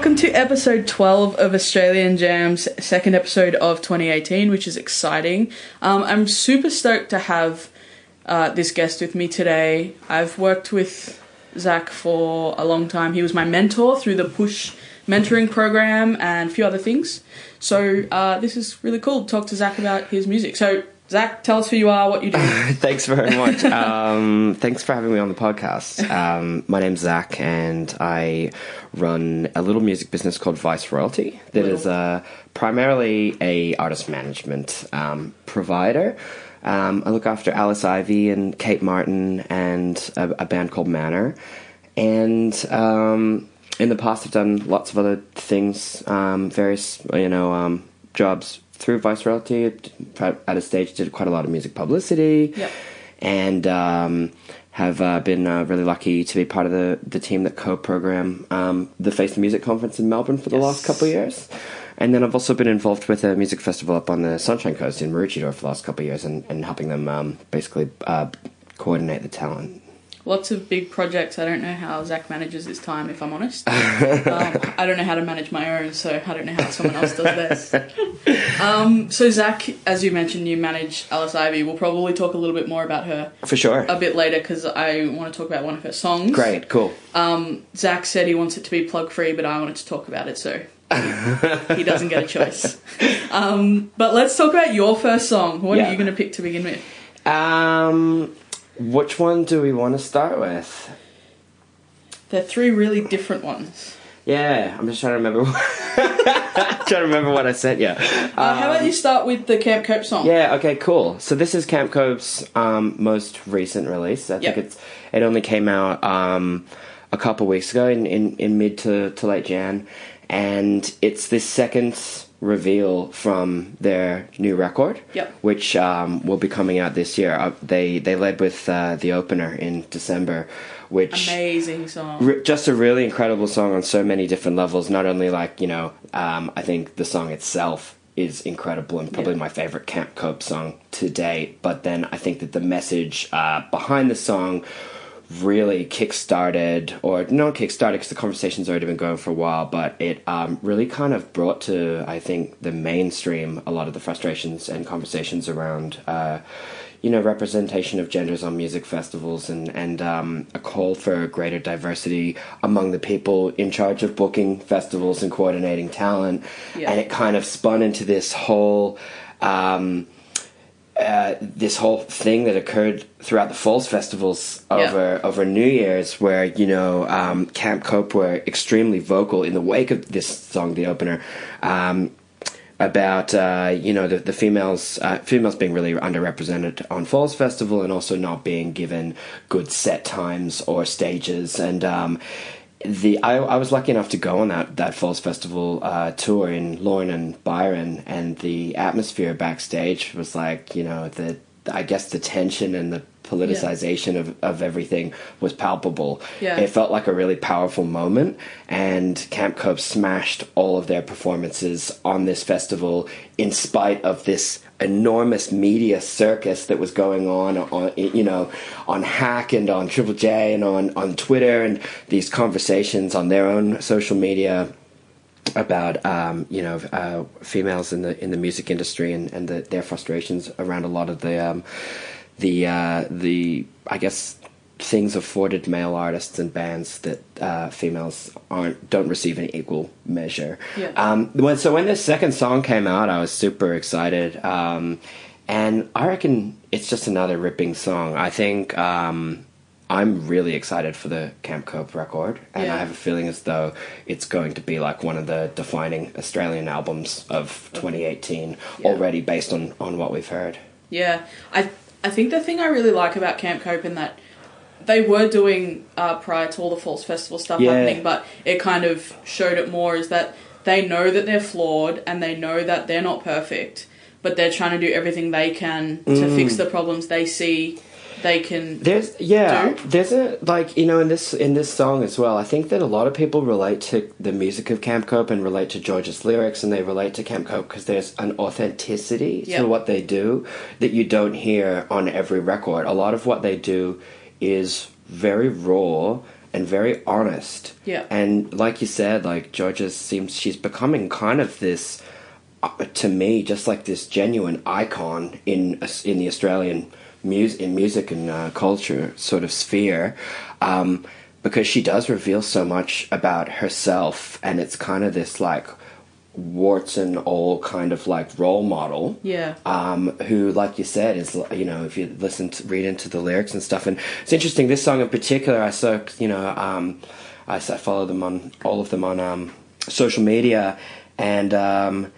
Welcome to episode 12 of Australian Jam's second episode of 2018, which is exciting. Um, I'm super stoked to have uh, this guest with me today. I've worked with Zach for a long time. He was my mentor through the Push mentoring program and a few other things. So, uh, this is really cool to talk to Zach about his music. So, Zach, tell us who you are, what you do. thanks very much. Um, thanks for having me on the podcast. Um, my name's Zach, and I run a little music business called Vice Royalty that is uh, primarily a artist management um, provider. Um, I look after Alice Ivy and Kate Martin and a, a band called Manor. And um, in the past, I've done lots of other things, um, various you know um, jobs through Vice Royalty. At a stage, did quite a lot of music publicity, Yep. and um, have uh, been uh, really lucky to be part of the the team that co-program um, the Face the Music conference in Melbourne for the Yes. last couple of years. And then I've also been involved with a music festival up on the Sunshine Coast in Maroochydore for the last couple of years, and, and helping them um, basically uh, coordinate the talent. Lots of big projects. I don't know how Zach manages his time, if I'm honest. um, I don't know how to manage my own, so I don't know how someone else does this. Um, so, Zach, as you mentioned, you manage Alice Ivy. We'll probably talk a little bit more about her For sure. a bit later because I want to talk about one of her songs. Great, cool. Zach said he wants it to be plug free, but I wanted to talk about it, so he doesn't get a choice. Um, but let's talk about your first song. What Yeah. are you going to pick to begin with? Um, which one do we want to start with? They're three really different ones. Yeah, I'm just trying to remember. trying to remember what I said. Yeah. Uh, how about you start with the Camp Cope song? Yeah. Okay. Cool. So this is Camp Cope's um, most recent release. I think it's it only came out um, a couple weeks ago in, in, in mid to, to late Jan, and it's the second reveal from their new record, Yep. which um, will be coming out this year. Uh, they they led with uh, the opener in December, which Amazing song. Re- just a really incredible song on so many different levels. Not only like you know, um, I think the song itself is incredible and probably Yeah. my favorite Camp Cope song to date. But then I think that the message uh, behind the song really kick-started or not kick-started because the conversation's already been going for a while but it um, really kind of brought to i think the mainstream a lot of the frustrations and conversations around uh, you know representation of genders on music festivals and and um, a call for greater diversity among the people in charge of booking festivals and coordinating talent Yeah. and it kind of spun into this whole um, uh, this whole thing that occurred throughout the Falls festivals over over New Year's, where you know um, Camp Cope were extremely vocal in the wake of this song, the opener, um, about uh, you know the, the females uh, females being really underrepresented on Falls Festival and also not being given good set times or stages and. Um, the I, I was lucky enough to go on that that Falls Festival uh, tour in Lorne and Byron, and the atmosphere backstage was like you know the I guess the tension and the politicization of, of everything was palpable. Yeah. It felt like a really powerful moment, and Camp Cope smashed all of their performances on this festival in spite of this enormous media circus that was going on on you know on Hack and on Triple J and on on Twitter and these conversations on their own social media about um, you know uh, females in the in the music industry and and the, their frustrations around a lot of the um, the uh, the I guess things afforded male artists and bands that uh, females aren't don't receive in equal measure. Yeah. Um, when so when this second song came out, I was super excited, um, and I reckon it's just another ripping song. I think. Um, I'm really excited for the Camp Cope record, and Yeah. I have a feeling as though it's going to be like one of the defining Australian albums of 2018 Yeah. already, based on on what we've heard. Yeah, I I think the thing I really like about Camp Cope in that they were doing uh, prior to all the Falls Festival stuff Yeah. happening, but it kind of showed it more is that they know that they're flawed and they know that they're not perfect, but they're trying to do everything they can to Mm. fix the problems they see they can. There's yeah, do. there's a like you know in this in this song as well. I think that a lot of people relate to the music of Camp Cope and relate to Georgia's lyrics, and they relate to Camp Cope because there's an authenticity Yeah. to what they do that you don't hear on every record. A lot of what they do is very raw and very honest. Yeah. and like you said, like Georgia seems she's becoming kind of this uh, to me just like this genuine icon in in the Australian music in music and uh, culture sort of sphere um, because she does reveal so much about herself and it's kind of this like warts and all kind of like role model Yeah. um, who, like you said, is you know if you listen to read into the lyrics and stuff, and it's interesting. This song in particular, I saw you know um, I, I follow them on all of them on um, social media, and um,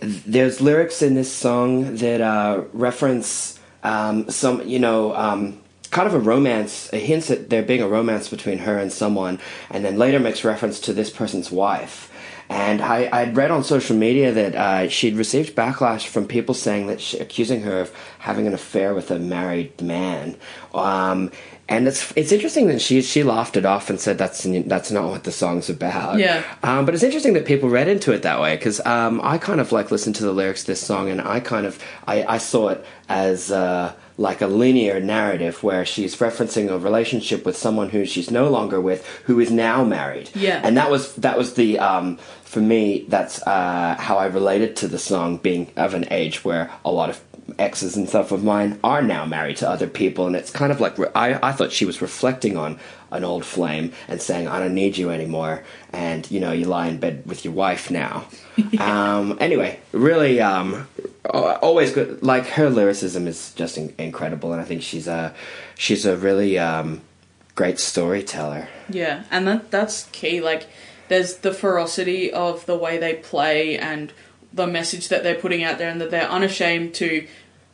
there's lyrics in this song that uh, reference um, some you know. Um, Kind of a romance, a hint at there being a romance between her and someone, and then later makes reference to this person's wife. And I, I'd read on social media that uh, she'd received backlash from people saying that she, accusing her of having an affair with a married man. Um, and it's it's interesting that she she laughed it off and said that's that's not what the song's about. Yeah. Um, but it's interesting that people read into it that way because um, I kind of like listened to the lyrics of this song and I kind of I, I saw it as uh, like a linear narrative where she's referencing a relationship with someone who she's no longer with who is now married. Yeah. And that was that was the um, for me that's uh, how I related to the song being of an age where a lot of exes and stuff of mine are now married to other people and it's kind of like re- I, I thought she was reflecting on an old flame and saying I don't need you anymore and you know you lie in bed with your wife now um, anyway really um, always good like her lyricism is just in- incredible and I think she's a she's a really um, great storyteller Yeah, and that that's key. Like, there's the ferocity of the way they play and the message that they're putting out there, and that they're unashamed to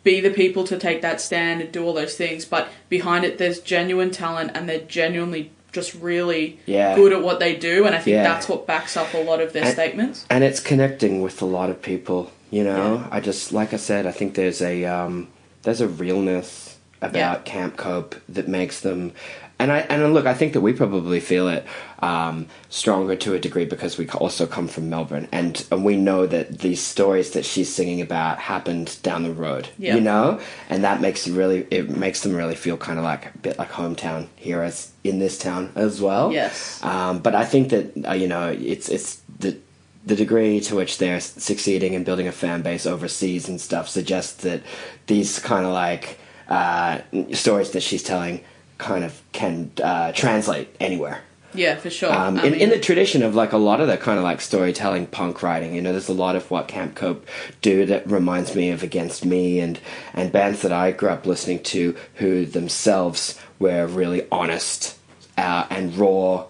be the people to take that stand and do all those things. But behind it, there's genuine talent, and they're genuinely just really Yeah. good at what they do. And I think Yeah. that's what backs up a lot of their And- statements. and it's connecting with a lot of people you know Yeah. i just like i said i think there's a um, there's a realness about camp cope that makes them and i and look i think that we probably feel it um, stronger to a degree because we also come from melbourne and, and we know that these stories that she's singing about happened down the road Yeah. you know and that makes it really it makes them really feel kind of like a bit like hometown heroes in this town as well Yes. um, but I think that uh, you know it's it's the the degree to which they're succeeding in building a fan base overseas and stuff suggests that these kind of like uh, stories that she's telling kind of can uh, translate anywhere. Yeah, for sure. Um, in, mean- in the tradition of like a lot of the kind of like storytelling punk writing, you know, there's a lot of what Camp Cope do that reminds me of Against Me and and bands that I grew up listening to who themselves were really honest uh, and raw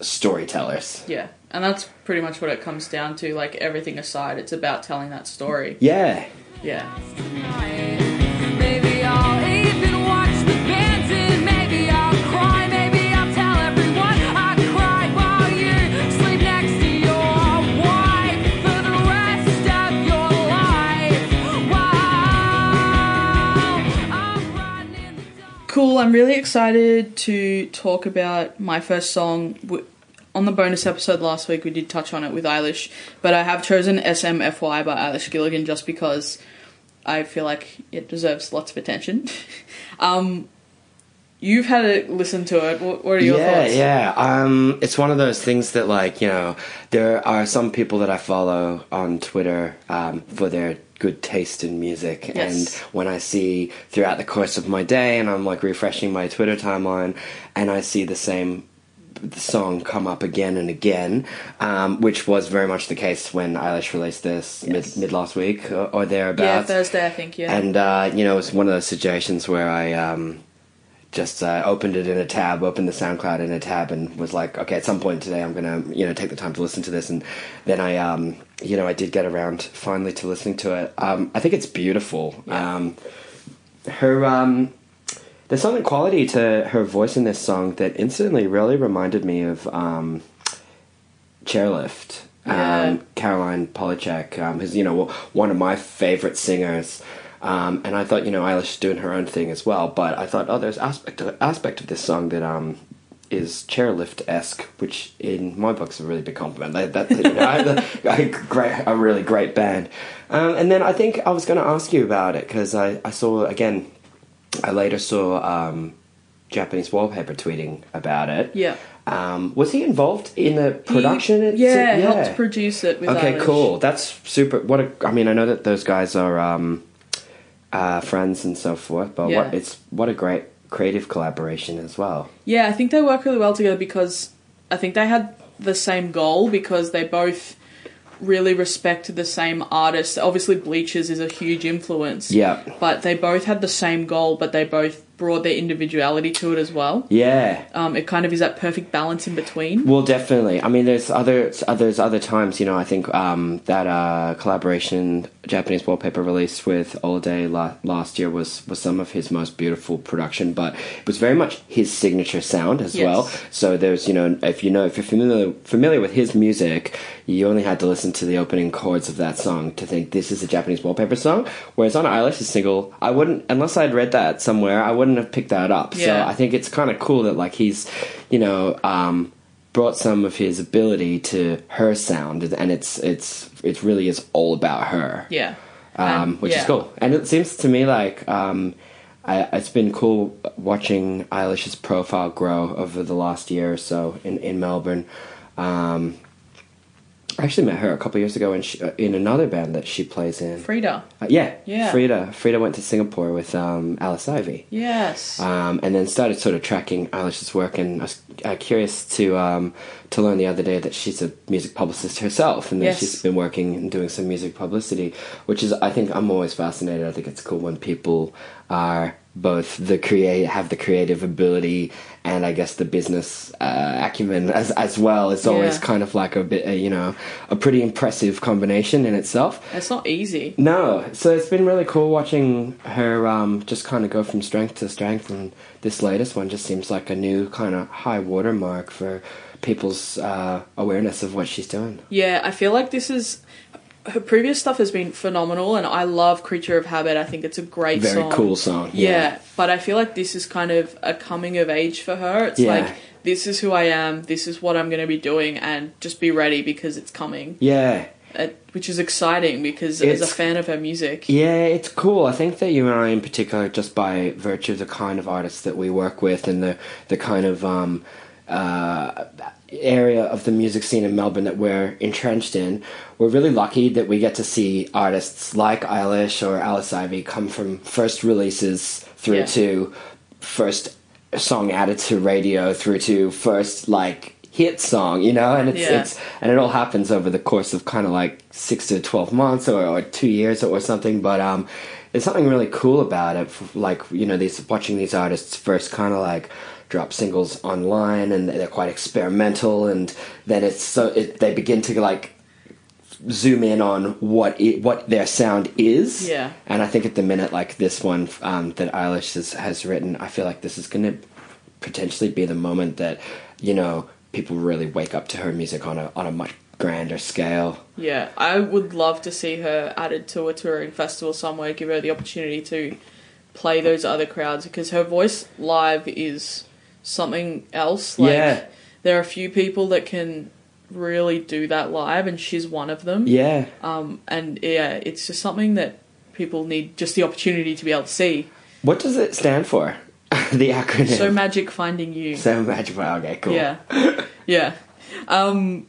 storytellers. yeah, and that's pretty much what it comes down to. Like everything aside, it's about telling that story. Yeah. Yeah. Cool. I'm really excited to talk about my first song. On the bonus episode last week, we did touch on it with Eilish, but I have chosen SMFY by Eilish Gilligan just because I feel like it deserves lots of attention. um, you've had a listen to it. What, are your yeah, thoughts? yeah. Um, it's one of those things that, like, you know, there are some people that I follow on Twitter um, for their good taste in music, Yes. and when I see throughout the course of my day, and I'm like refreshing my Twitter timeline, and I see the same song come up again and again, um, which was very much the case when Eilish released this Yes. mid, mid last week or, or Yeah, thereabouts. Thursday, I think. Yeah. And uh, you know, it's one of those situations where I um, just uh, opened it in a tab, opened the SoundCloud in a tab, and was like, okay, at some point today, I'm gonna you know take the time to listen to this. And then I, um, you know, I did get around finally to listening to it. Um, I think it's beautiful. Yeah. Um, her um, there's something quality to her voice in this song that instantly really reminded me of um, Chairlift. Yeah. Um, Caroline Polachek, um, who's you know one of my favorite singers, um, and I thought you know Eilish is doing her own thing as well. But I thought, oh, there's aspect of, aspect of this song that um, is chairlift esque, which in my book's is a really big compliment. That, that you know, I, I, great, a really great band. Um, and then I think I was going to ask you about it because I, I saw again. I later saw um, Japanese wallpaper tweeting about it. Yeah. Um, was he involved in the production? It's- yeah, helped produce it with Okay, Eilish. cool. That's super. What a. I mean, I know that those guys are um, uh, friends and so forth, but Yeah. what it's what a great creative collaboration as well. Yeah, I think they work really well together because I think they had the same goal because they both really respect the same artists. Obviously, Bleachers is a huge influence. Yeah. But they both had the same goal, but they both brought their individuality to it as well. Yeah. Um, it kind of is that perfect balance in between. Well, definitely. I mean, there's other there's other times. You know, I think um, that uh, collaboration Japanese wallpaper release with Holiday la- last year was was some of his most beautiful production, but it was very much his signature sound as Yes. well. So there's you know if you know if you're familiar familiar with his music, you only had to listen to the opening chords of that song to think this is a Japanese wallpaper song. Whereas on Eilish's single, I wouldn't unless I'd read that somewhere, I wouldn't have picked that up. So I think it's kind of cool that like he's you know. Um, brought some of his ability to her sound and it's it's it really is all about her Yeah. um, And- which yeah. is cool and it seems to me like um, I, it's been cool watching Eilish's profile grow over the last year or so in, in Melbourne um, I actually met her a couple years ago in, she, uh, in another band that she plays in Frida. uh, yeah Yeah. Frida Frida went to Singapore with um, Alice Ivy Yes. um, and then started sort of tracking Alice's work. And I was uh, curious to um, to learn the other day that she's a music publicist herself, and that Yes. she's been working and doing some music publicity, which is I think I'm always fascinated. I think it's cool when people are both the create have the creative ability and I guess the business uh, acumen as as well. It's always Yeah. kind of like a bit, uh, you know, a pretty impressive combination in itself. it's not easy. No, so it's been really cool watching her um, just kind of go from strength to strength, and this latest one just seems like a new kind of high watermark for people's uh, awareness of what she's doing. Yeah, I feel like this is her previous stuff has been phenomenal, and I love Creature of Habit. I think it's a great Very song. cool song. Yeah. Yeah. but I feel like this is kind of a coming of age for her. It's Yeah. like this is who I am, this is what I'm going to be doing, and just be ready because it's coming. Yeah. Uh, which is exciting because as a fan of her music, Yeah, it's cool. I think that you and I, in particular, just by virtue of the kind of artists that we work with and the the kind of um, uh, area of the music scene in Melbourne that we're entrenched in, we're really lucky that we get to see artists like Eilish or Alice Ivy come from first releases through Yeah. to first song added to radio through to first like hit song, you know, and it's Yeah. it's and it all happens over the course of kind of like six to twelve months or, or two years or something. But um, there's something really cool about it. Like you know, these watching these artists first kind of like drop singles online and they're quite experimental, and then it's so it, they begin to like zoom in on what it, what their sound is. Yeah. And I think at the minute like this one um, that Eilish has, has written, I feel like this is going to potentially be the moment that you know people really wake up to her music on a on a much grander scale. yeah, I would love to see her added to a touring festival somewhere. Give her the opportunity to play those other crowds because her voice live is something else. Like, Yeah. There are a few people that can really do that live, and she's one of them. Yeah. Um, and yeah, it's just something that people need just the opportunity to be able to see. What does it stand for? the acronym. So magic finding you. So magic. Okay, cool. Yeah, yeah, um,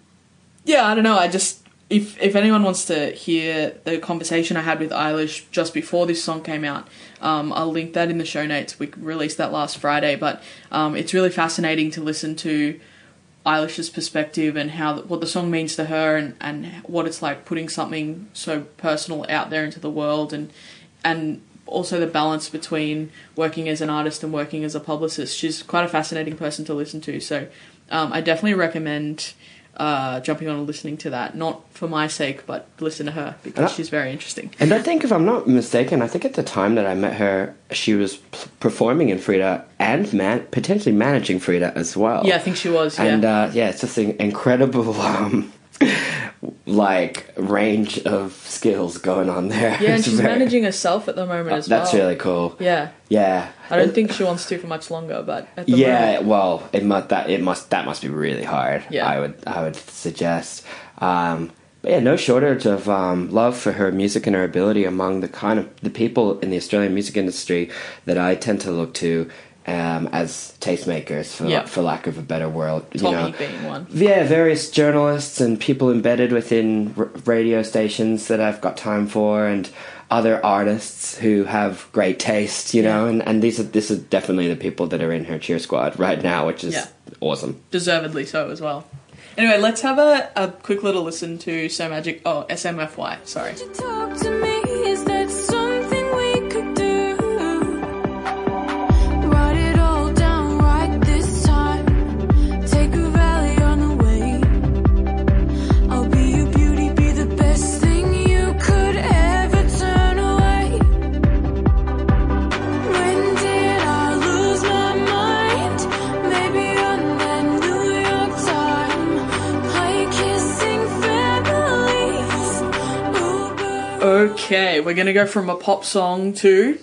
yeah. I don't know. I just if if anyone wants to hear the conversation I had with Eilish just before this song came out, um, I'll link that in the show notes. We released that last Friday, but um, it's really fascinating to listen to Eilish's perspective and how what the song means to her and and what it's like putting something so personal out there into the world and and also the balance between working as an artist and working as a publicist. She's quite a fascinating person to listen to. So um, I definitely recommend uh, jumping on and listening to that. Not for my sake, but listen to her because Ah. she's very interesting. And I think, if I'm not mistaken, I think at the time that I met her, she was p- performing in Frida and man- potentially managing Frida as well. Yeah, I think she was. Yeah. And uh, yeah, it's just an incredible, um, like range of skills going on there. yeah, and she's very- managing herself at the moment as well. That's really cool. Yeah. Yeah. I don't think she wants to for much longer, but at the yeah, moment, well, it must that it must that must be really hard. Yeah. I would I would suggest. Um, but yeah, no shortage of um, love for her music and her ability among the kind of the people in the Australian music industry that I tend to look to um, as tastemakers, for Yeah. for lack of a better word. You Tommy know, being one. yeah, various journalists and people embedded within r- radio stations that I've got time for, and other artists who have great taste, you know, and, and these are this is definitely the people that are in her cheer squad right now, which is Yeah. awesome. Deservedly so as well. Anyway, let's have a, a quick little listen to So Magic. Oh, SMFY. Sorry. Okay, we're gonna go from a pop song to.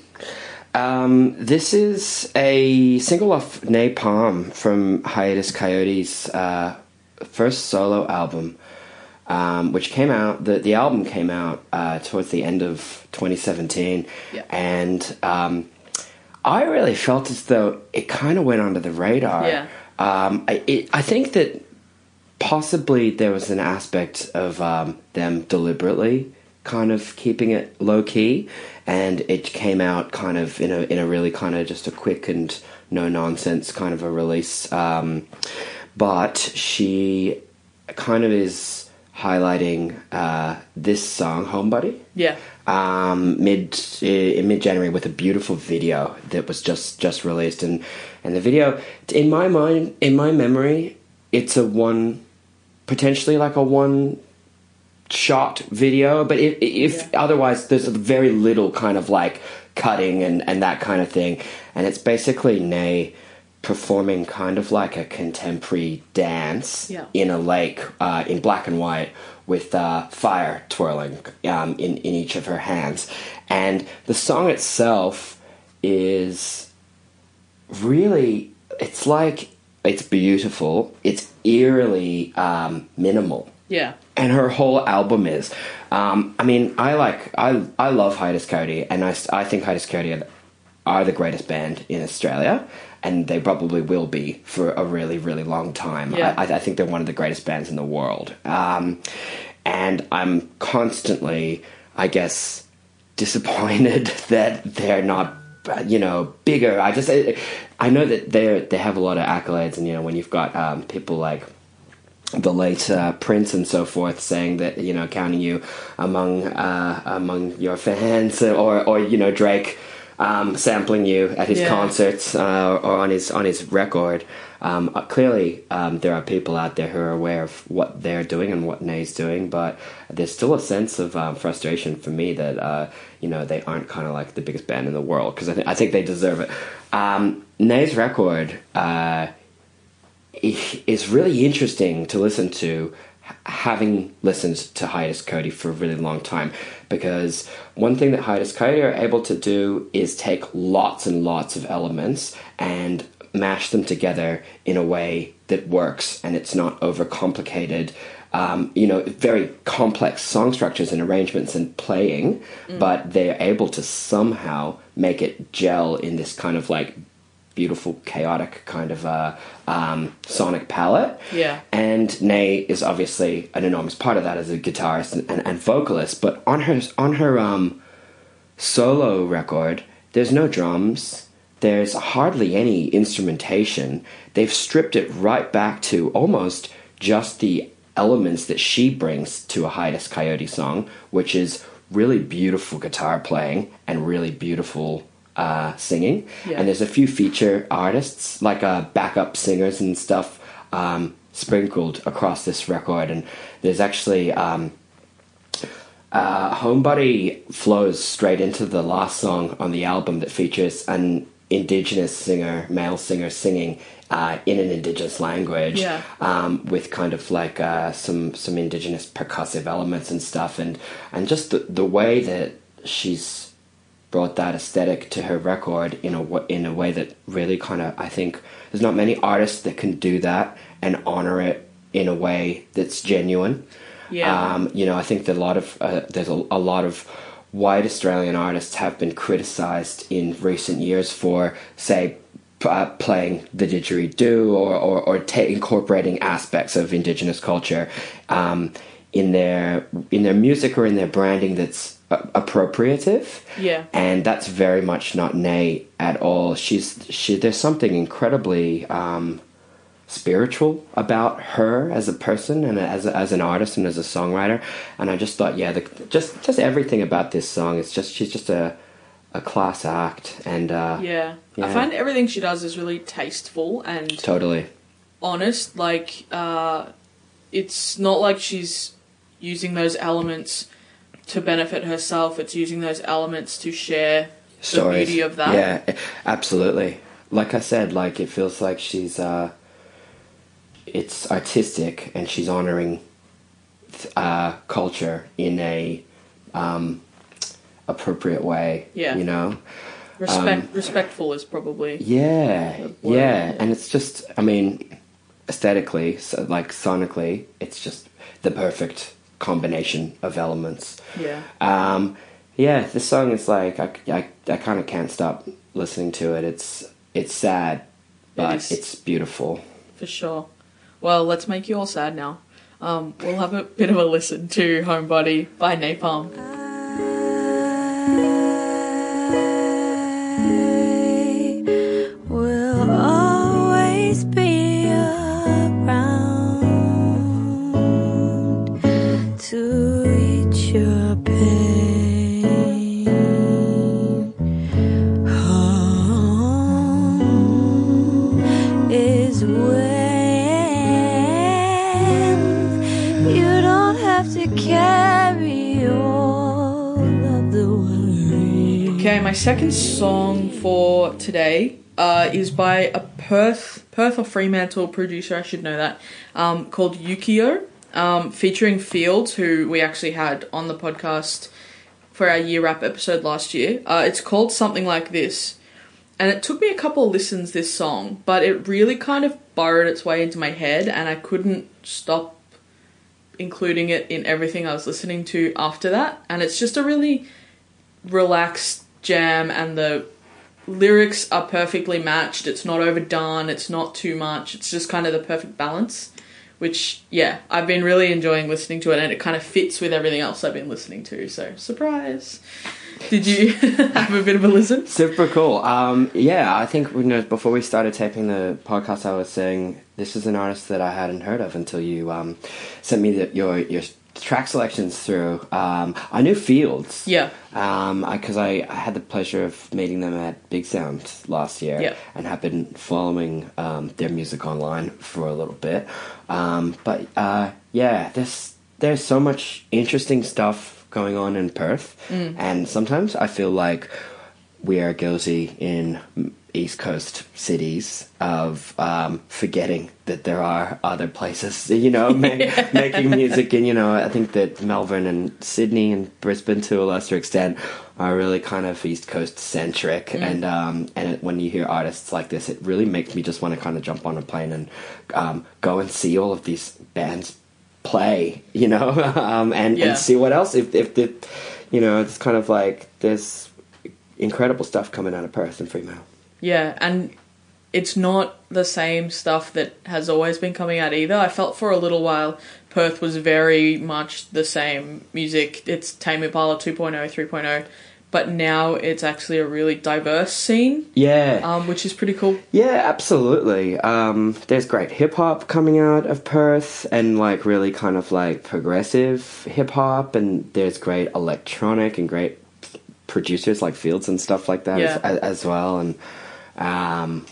Um, this is a single off Nai Palm from Hiatus Kaiyote's uh, first solo album, um, which came out. The the album came out uh, towards the end of 2017, Yeah. and um, I really felt as though it kind of went under the radar. Yeah. Um, I it, I think that possibly there was an aspect of um, them deliberately kind of keeping it low key, and it came out kind of in a in a really kind of just a quick and no nonsense kind of a release. Um, but she kind of is highlighting uh, this song, "Homebody." Yeah. um, mid in mid January with a beautiful video that was just just released, and and the video, in my mind, in my memory, it's a one, potentially like a one shot video, but if, if otherwise, there's very little kind of like cutting and and that kind of thing, and it's basically Nai performing kind of like a contemporary dance Yeah. in a lake uh, in black and white with uh, fire twirling um, in, in each of her hands. And the song itself is really, it's like, it's beautiful, it's eerily um, minimal Yeah. And her whole album is. Um, I mean, I like I I love Hiatus Kaiyote, and I I think Hiatus Kaiyote are, are the greatest band in Australia, and they probably will be for a really really long time. Yeah. I, I think they're one of the greatest bands in the world, um, and I'm constantly, I guess, disappointed that they're not you know bigger i just i, I know that they they have a lot of accolades and you know when you've got um, people like the late uh, Prince and so forth, saying that you know counting you among uh, among your fans, or or you know Drake um, sampling you at his Yeah. concerts uh, or on his on his record. Um, uh, clearly, um, there are people out there who are aware of what they're doing and what Nai's doing, but there's still a sense of um, frustration for me that uh, you know they aren't kind of like the biggest band in the world because I, th- I think they deserve it. Um, Nai's record. Is really interesting to listen to having listened to Hiatus Kaiyote for a really long time because one thing that Hiatus Kaiyote are able to do is take lots and lots of elements and mash them together in a way that works and it's not overcomplicated. Um, you know, very complex song structures and arrangements and playing, but they're able to somehow make it gel in this kind of like beautiful, chaotic kind of uh, um, sonic palette. Yeah. And Nai is obviously an enormous part of that as a guitarist and, and, and vocalist. But on her on her um, solo record, there's no drums. There's hardly any instrumentation. They've stripped it right back to almost just the elements that she brings to a Hiatus Kaiyote song, which is really beautiful guitar playing and really beautiful uh, singing. Yeah. And there's a few feature artists, like uh, backup singers and stuff, um, sprinkled across this record. And there's actually um, uh, Homebody flows straight into the last song on the album that features an indigenous singer, male singer, singing uh, in an indigenous language, Yeah. um, with kind of like uh, some some indigenous percussive elements and stuff, and and just the the way that she's brought that aesthetic to her record in a in a way that really kind of I think there's not many artists that can do that and honor it in a way that's genuine. Yeah. Um, you know, I think that a lot of uh, there's a, a lot of white Australian artists have been criticized in recent years for, say, uh, playing the didgeridoo or or, or ta- incorporating aspects of Indigenous culture um, in their in their music or in their branding that's appropriative. Yeah. and that's very much not Nai at all. She's she. There's something incredibly. Um, spiritual about her as a person and as a, as an artist and as a songwriter and I just thought yeah the, just just everything about this song it's just she's just a a class act and uh Yeah. I find everything she does is really tasteful and totally honest. Like, uh, it's not like she's using those elements to benefit herself. It's using those elements to share the beauty of that. yeah absolutely like I said like it feels like she's uh it's artistic and she's honoring uh culture in a um appropriate way Yeah. you know Respect, respectful is probably. Yeah, yeah, yeah. and it's just, I mean, aesthetically, so like sonically, it's just the perfect combination of elements. Yeah. Um, yeah, this song is like I, I, I kind of can't stop listening to it. It's it's sad, but is. it's beautiful. For sure. Well, let's make you all sad now. Um, we'll have a bit of a listen to Homebody by Nai Palm. Second song for today uh, is by a Perth, Perth or Fremantle producer, I should know that, um, called Yukio, um, featuring Fields, who we actually had on the podcast for our year wrap episode last year. Uh, it's called something like this, and it took me a couple of listens this song, but it really kind of burrowed its way into my head, and I couldn't stop including it in everything I was listening to after that. And it's just a really relaxed jam and the lyrics are perfectly matched. It's not overdone, it's not too much. It's just kind of the perfect balance. Which, yeah, I've been really enjoying listening to it and it kind of fits with everything else I've been listening to. So, surprise. Did you have a bit of a listen? Super cool. Um, yeah, I think you know, before we started taping the podcast, I was saying this is an artist that I hadn't heard of until you um, sent me the, your your track selections through. Um, I knew Fields. Yeah. Um, because I, I had the pleasure of meeting them at Big Sound last year, Yeah. and have been following um, their music online for a little bit. Um, but uh, yeah, there's there's so much interesting stuff going on in Perth, and sometimes I feel like we are guilty in East Coast cities of um, forgetting that there are other places, you know, ma- making music. And, you know, I think that Melbourne and Sydney and Brisbane to a lesser extent are really kind of East Coast centric. And, um, and it, when you hear artists like this, it really makes me just want to kind of jump on a plane and um, go and see all of these bands play, you know, um, and, Yeah. and see what else. If, if the, you know, it's kind of like there's incredible stuff coming out of Perth and Fremantle. Yeah, and it's not the same stuff that has always been coming out either. I felt for a little while Perth was very much the same music. It's Tame Impala 2.0, 3.0, but now it's actually a really diverse scene, Yeah. um, which is pretty cool. Yeah, absolutely. Um, there's great hip hop coming out of Perth, and like really kind of like progressive hip hop, and there's great electronic and great producers like Fields and stuff like that Yeah. as, as well. And um,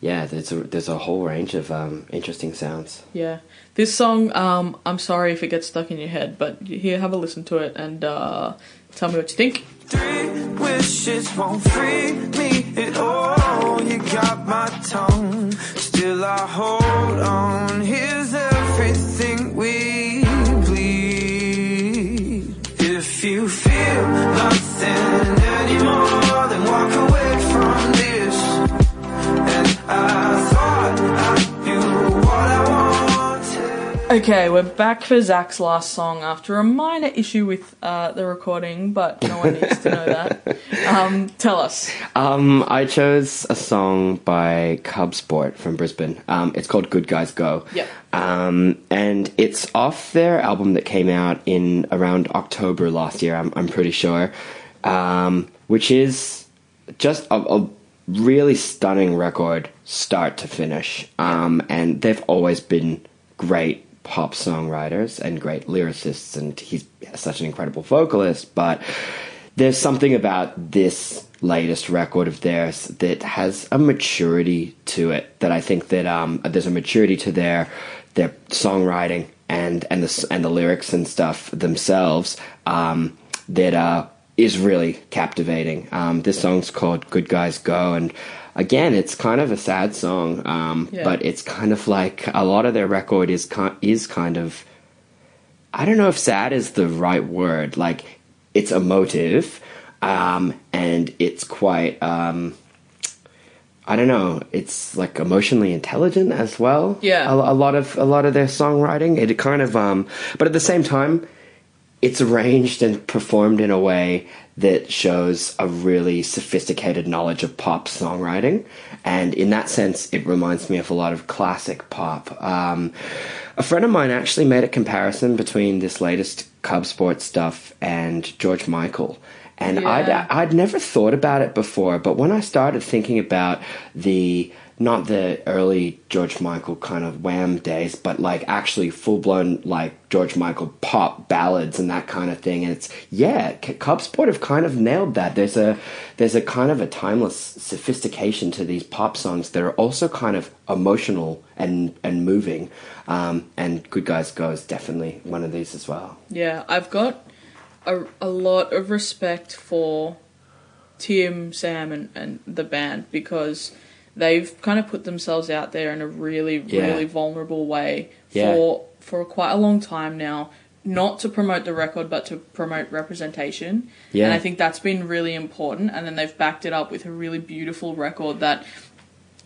yeah, there's a there's a whole range of um, interesting sounds. Yeah. This song, um, I'm sorry if it gets stuck in your head, but here, have a listen to it and uh, tell me what you think. Three wishes won't free me at all. You got my tongue, still I hold on. Here's everything we bleed. If you feel nothing Okay, we're back for Zach's last song after a minor issue with uh, the recording, but no one needs to know that. Um, tell us. Um, I chose a song by Cub Sport from Brisbane. Um, it's called Good Guys Go. Yep. Um, and it's off their album that came out in around October last year, I'm, I'm pretty sure. Um, which is just a, a really stunning record, start to finish. Um, and they've always been great pop songwriters and great lyricists, and he's such an incredible vocalist, but there's something about this latest record of theirs that has a maturity to it that I think that um, there's a maturity to their their songwriting and and the and the lyrics and stuff themselves um, that uh, is really captivating. Um, this song's called "Good Guys Go" and. Again, it's kind of a sad song, um, Yeah. but it's kind of like a lot of their record is is kind of I don't know if sad is the right word. Like, it's emotive, um, and it's quite, um, I don't know, it's like emotionally intelligent as well. Yeah. A, a lot of, a lot of their songwriting, it kind of, um, but at the same time, it's arranged and performed in a way that shows a really sophisticated knowledge of pop songwriting. And in that sense, it reminds me of a lot of classic pop. Um, a friend of mine actually made a comparison between this latest Cub Sports stuff and George Michael. And Yeah. I'd, I'd never thought about it before, but when I started thinking about the not the early George Michael kind of wham days, but like actually full blown like George Michael pop ballads and that kind of thing. And it's yeah, Cub Sport have kind of nailed that. There's a there's a kind of a timeless sophistication to these pop songs that are also kind of emotional and and moving. Um, and Good Guys Go is definitely one of these as well. Yeah, I've got a, a lot of respect for Tim, Sam, and, and the band because they've kind of put themselves out there in a really, Yeah. really vulnerable way Yeah. for for quite a long time now. Not to promote the record, but to promote representation. Yeah. And I think that's been really important. And then they've backed it up with a really beautiful record that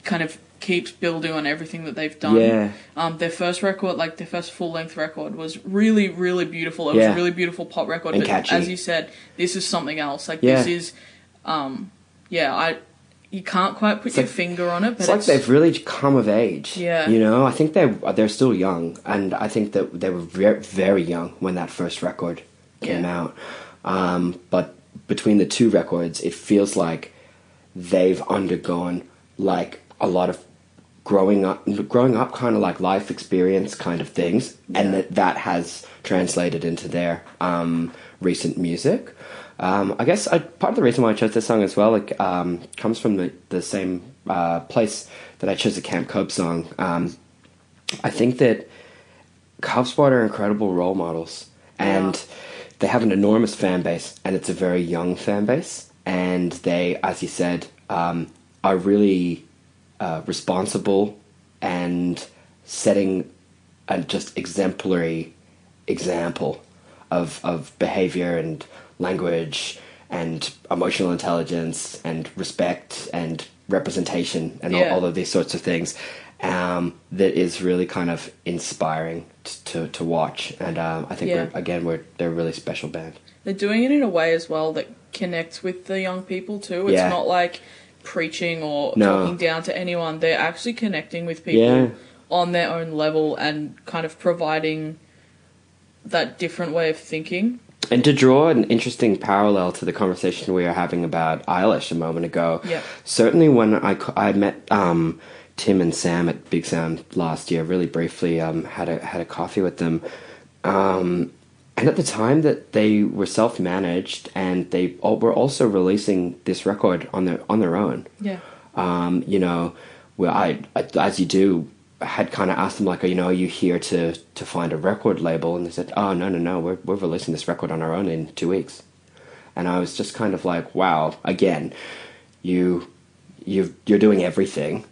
kind of keeps building on everything that they've done. Yeah. Um, their first record, like their first full length record, was really, really beautiful. It was a really beautiful pop record. And but catchy. as you said, this is something else. Like Yeah. this is, um, yeah, I, you can't quite put your like- finger on it, but It's like they've really come of age. Yeah. You know, I think they're they're still young, and I think that they were very very young when that first record came Yeah. out. Um, but between the two records, it feels like they've undergone like a lot of growing up, growing up, kind of like life experience kind of things, and that that has translated into their um, recent music. Um, I guess I, part of the reason why I chose this song as well like, um, comes from the, the same uh, place that I chose the Camp Cope song. Um, I think that Cub Sport are incredible role models, and they have an enormous fan base, and it's a very young fan base. And they, as you said, um, are really uh, responsible and setting a just exemplary example of of behavior and language and emotional intelligence and respect and representation and Yeah. all, all of these sorts of things um, that is really kind of inspiring t- to to watch and um, I think Yeah. we're again we're they're a really special band. They're doing it in a way as well that connects with the young people too. It's Yeah. not like preaching or No. talking down to anyone. They're actually connecting with people Yeah. on their own level and kind of providing that different way of thinking. And to draw an interesting parallel to the conversation we were having about Eilish a moment ago, Yeah. certainly when I, I met um, Tim and Sam at Big Sound last year, really briefly, um, had a had a coffee with them, um, and at the time that they were self managed and they all, were also releasing this record on their on their own Yeah. um, you know, where I, I, as you do, had kind of asked them like, you know, are you here to to find a record label? And they said, oh no no no, we're we're releasing this record on our own in two weeks. And I was just kind of like, wow, again, you you you're doing everything,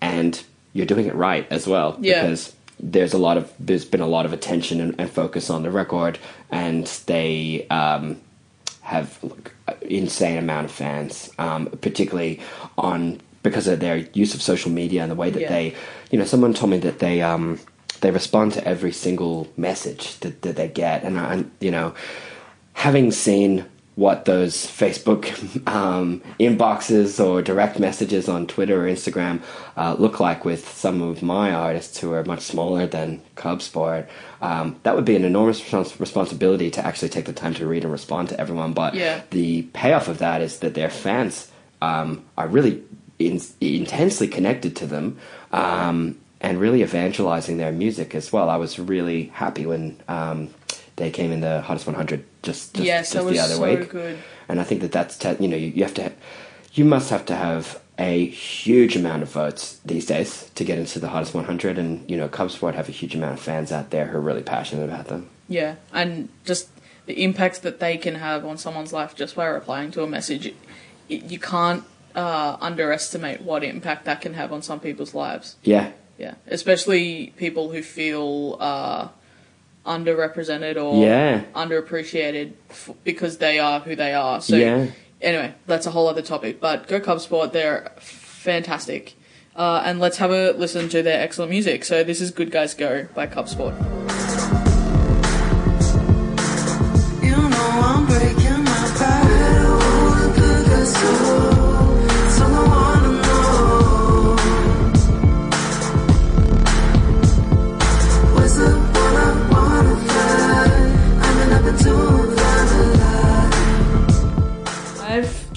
and you're doing it right as well Yeah. because there's a lot of there's been a lot of attention and, and focus on the record, and they um, have like, insane amount of fans, um, particularly on because of their use of social media and the way that Yeah. they, you know, someone told me that they um, they respond to every single message that, that they get, and I, you know, having seen what those Facebook um, inboxes or direct messages on Twitter or Instagram uh, look like with some of my artists who are much smaller than Cub Sport, um, that would be an enormous respons- responsibility to actually take the time to read and respond to everyone. But Yeah. the payoff of that is that their fans um, are really in- intensely connected to them. Um, and really evangelizing their music as well. I was really happy when um, they came in the hottest 100 just just, yes, just that was the other so week. good. And I think that that's te- you know you, you have to you must have to have a huge amount of votes these days to get into the hottest 100 and you know Cub Sport have a huge amount of fans out there who are really passionate about them. Yeah, and just the impact that they can have on someone's life just by replying to a message. It, you can't uh, underestimate what impact that can have on some people's lives. Yeah. Yeah, especially people who feel uh, underrepresented or Yeah. underappreciated f- because they are who they are. So Yeah. anyway, that's a whole other topic. But go Cub Sport, they're fantastic. Uh, and let's have a listen to their excellent music. So this is Good Guys Go by Cub Sport.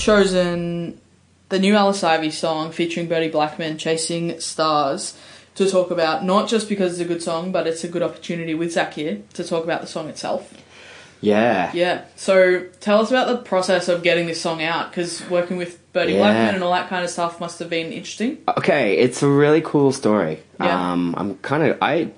Chosen the new Alice Ivy song featuring Bertie Blackman, Chasing Stars, to talk about, not just because it's a good song, but it's a good opportunity with Zach here to talk about the song itself. Yeah. Yeah, so tell us about the process of getting this song out, because working with Bertie Yeah. Blackman and all that kind of stuff must have been interesting. Okay, it's a really cool story. Yeah. Um, I'm kind of I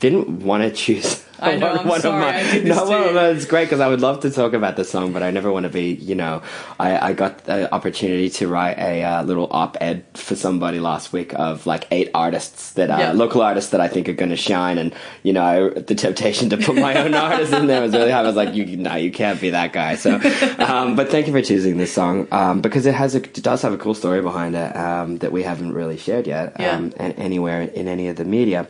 didn't want to choose. I know, I'm sorry, I did this no, well, no, it's great because I would love to talk about the song, but I never want to be. You know, I, I got the opportunity to write a uh, little op-ed for somebody last week of like eight artists that are Yeah. local artists that I think are going to shine, and you know, I, the temptation to put my own artist in there was really high. I was like, you, no, you can't be that guy. So, um, but thank you for choosing this song um, because it has a, it does have a cool story behind it um, that we haven't really shared yet Yeah. um, and anywhere in any of the media.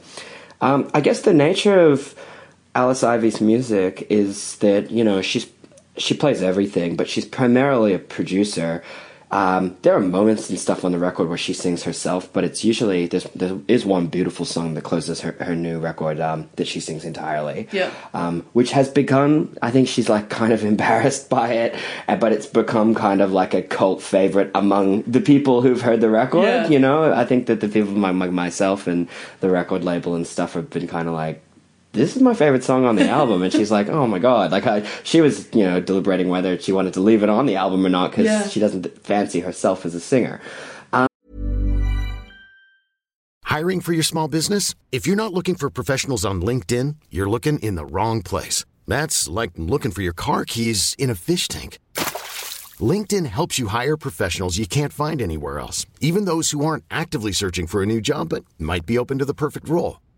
Um, I guess the nature of Alice Ivy's music is that you know she's she plays everything, but she's primarily a producer. Um, there are moments and stuff on the record where she sings herself, but it's usually there's, there is one beautiful song that closes her, her new record um, that she sings entirely. Yeah. Um, which has become, I think she's like kind of embarrassed by it, but it's become kind of like a cult favorite among the people who've heard the record. Yeah. You know, I think that the people like like myself and the record label and stuff have been kind of like, this is my favorite song on the album, and she's like, oh my god, like I, she was you know deliberating whether she wanted to leave it on the album or not because Yeah. she doesn't fancy herself as a singer. Um, Hiring for your small business? If you're not looking for professionals on LinkedIn, you're looking in the wrong place. That's like looking for your car keys in a fish tank. LinkedIn helps you hire professionals you can't find anywhere else, even those who aren't actively searching for a new job but might be open to the perfect role.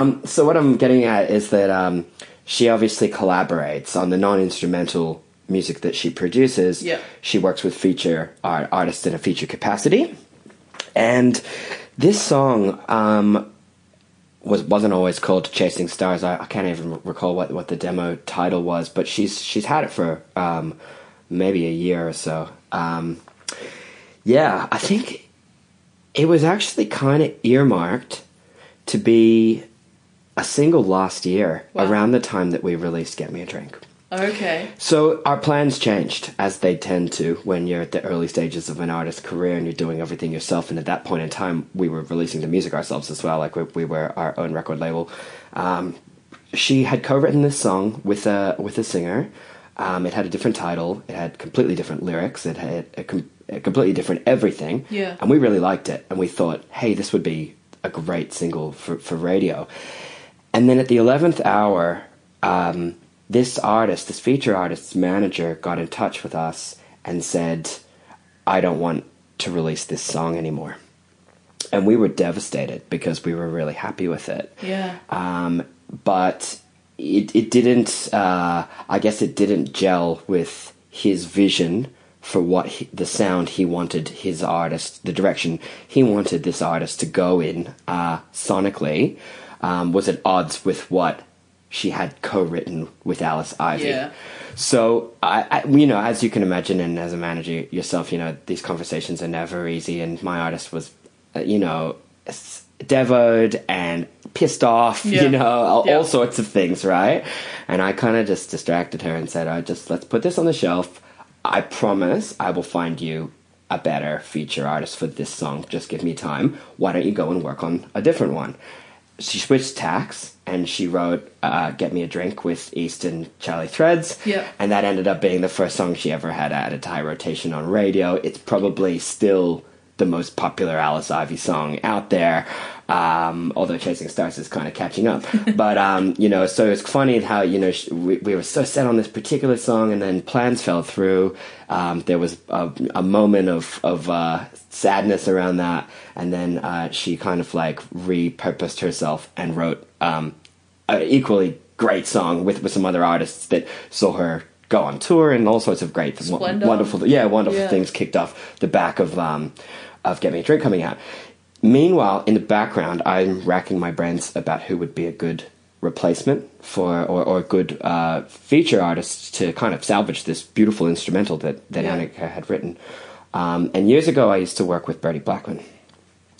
Um, so what I'm getting at is that um, she obviously collaborates on the non-instrumental music that she produces. Yeah. She works with feature art, artists in a feature capacity, and this song um, was wasn't always called "Chasing Stars." I, I can't even recall what, what the demo title was, but she's she's had it for um, maybe a year or so. Um, yeah, I think it was actually kind of earmarked to be a single last year Wow. around the time that we released Get Me a Drink. Okay. So our plans changed as they tend to when you're at the early stages of an artist's career and you're doing everything yourself. And at that point in time, we were releasing the music ourselves as well. Like we, we were our own record label. Um, she had co-written this song with a with a singer. Um, it had a different title. It had completely different lyrics. It had a, com- a completely different everything. Yeah. And we really liked it. And we thought, hey, this would be a great single for, for radio. And then at the 11th hour, um, this artist, this feature artist's manager, got in touch with us and said, I don't want to release this song anymore. And we were devastated because we were really happy with it. Yeah. Um, but it, it didn't, uh, I guess it didn't gel with his vision for what he, the sound he wanted his artist, the direction he wanted this artist to go in uh, sonically, um, was at odds with what she had co-written with Alice Ivy. Yeah. So I, I, you know, as you can imagine, and as a manager yourself, you know, these conversations are never easy. And my artist was, uh, you know, devoed and pissed off, Yeah. you know, all, Yeah. all sorts of things, right? And I kind of just distracted her and said, "I just let's put this on the shelf. I promise I will find you." A better feature artist for this song. Just give me time. Why don't you go and work on a different one? She switched tacks and she wrote uh, "Get Me a Drink" with East and Charlie Threads. Yeah. and that ended up being the first song she ever had at a high rotation on radio. It's probably still the most popular Alice Ivy song out there. Um, although Chasing Stars is kind of catching up, but um, you know, so it's funny how you know we, we were so set on this particular song, and then plans fell through. Um, there was a, a moment of of uh, sadness around that, and then uh, she kind of like repurposed herself and wrote um, an equally great song with with some other artists that saw her go on tour and all sorts of great, Splendor. wonderful, yeah, wonderful Yeah. things kicked off the back of um, of Get Me a Drink coming out. Meanwhile, in the background, I'm racking my brains about who would be a good replacement for or, or a good uh, feature artist to kind of salvage this beautiful instrumental that, that Yeah. Annika had written. Um, and years ago, I used to work with Bertie Blackman.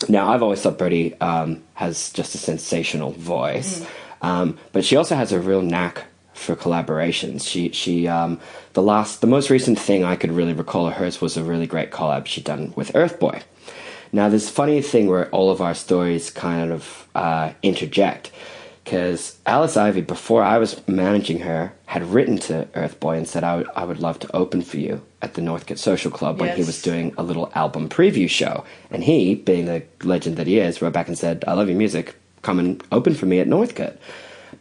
Now, I've always thought Bertie um, has just a sensational voice, um, but she also has a real knack for collaborations. She, she, um, the last, the most recent thing I could really recall of hers was a really great collab she'd done with Earth Now, this funny thing where all of our stories kind of uh, interject, because Alice Ivy, before I was managing her, had written to Urthboy and said, I would, I would love to open for you at the Northcote Social Club when he was doing a little album preview show. And he, being the legend that he is, wrote back and said, I love your music. Come and open for me at Northcote.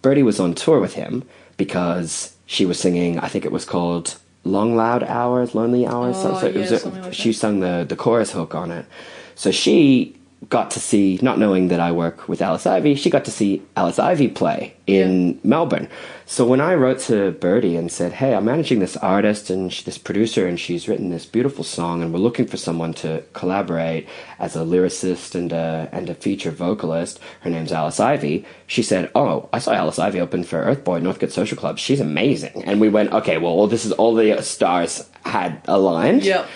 Bertie was on tour with him because she was singing, I think it was called Long Loud Hours, Lonely Hours. Oh, was yeah, a- something like she that. sung the, the chorus hook on it. So she got to see, not knowing that I work with Alice Ivy, she got to see Alice Ivy play in Melbourne. So when I wrote to Bertie and said, "Hey, I'm managing this artist and sh- this producer, and she's written this beautiful song, and we're looking for someone to collaborate as a lyricist and a and a feature vocalist. Her name's Alice Ivy." She said, "Oh, I saw Alice Ivy open for Urthboy Northcote Social Club. She's amazing." And we went, "Okay, well, this is all the stars had aligned. Yep.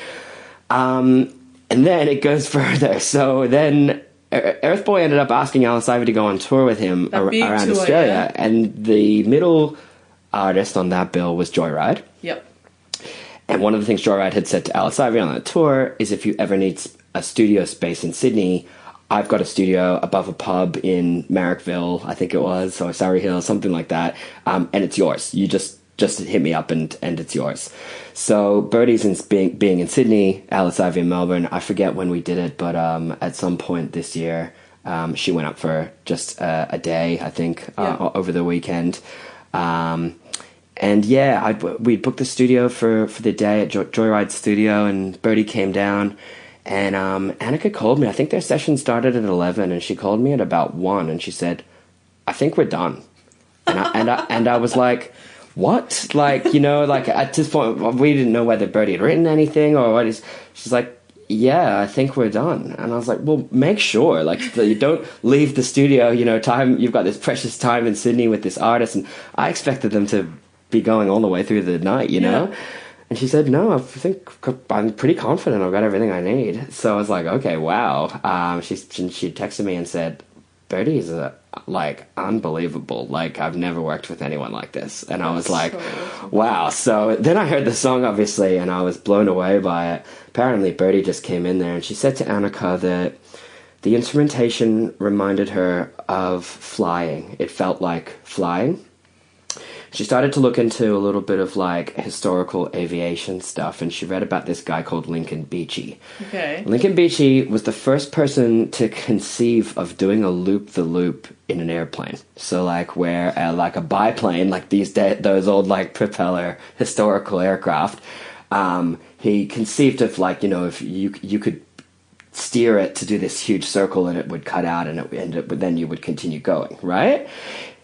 Um, and then it goes further. So then E- Urthboy ended up asking Alice Ivy to go on tour with him ar- around tour, Australia, and the middle artist on that bill was Joyride. Yep. And one of the things Joyride had said to Alice Ivy on that tour is if you ever need a studio space in Sydney, I've got a studio above a pub in Marrickville, I think it was, or Surrey Hill, something like that, um, and it's yours. You just just hit me up and and it's yours. So Bertie's in, being being in Sydney, Alice Ivy in Melbourne. I forget when we did it, but um, at some point this year, um, she went up for just uh, a day, I think, uh, over the weekend. Um, and yeah, I we booked the studio for for the day at jo- Joyride Studio, and Bertie came down, and um, Annika called me. I think their session started at eleven, and she called me at about one, and she said, "I think we're done," and I and I, and I was like. What? Like, you know, like at this point, we didn't know whether Bertie had written anything or what is. She's like, yeah, I think we're done. And I was like, well, make sure, like, you don't leave the studio. You know, time you've got this precious time in Sydney with this artist, and I expected them to be going all the way through the night. You know. Yeah. And she said, "No, I think I'm pretty confident I've got everything I need." So I was like, "Okay, wow." Um, she she texted me and said, "Bertie is a, like unbelievable. Like I've never worked with anyone like this." And I was like, "Wow." So then I heard the song obviously, and I was blown away by it. Apparently, Bertie just came in there and she said to Annika that the instrumentation reminded her of flying. It felt like flying she started to look into a little bit of like historical aviation stuff and she read about this guy called Lincoln Beachey. Okay. Lincoln Beachey was the first person to conceive of doing a loop the loop in an airplane. So like where uh, like a biplane like these da- those old like propeller historical aircraft um, he conceived of like you know if you you could steer it to do this huge circle and it would cut out and it and it, would- then you would continue going, right?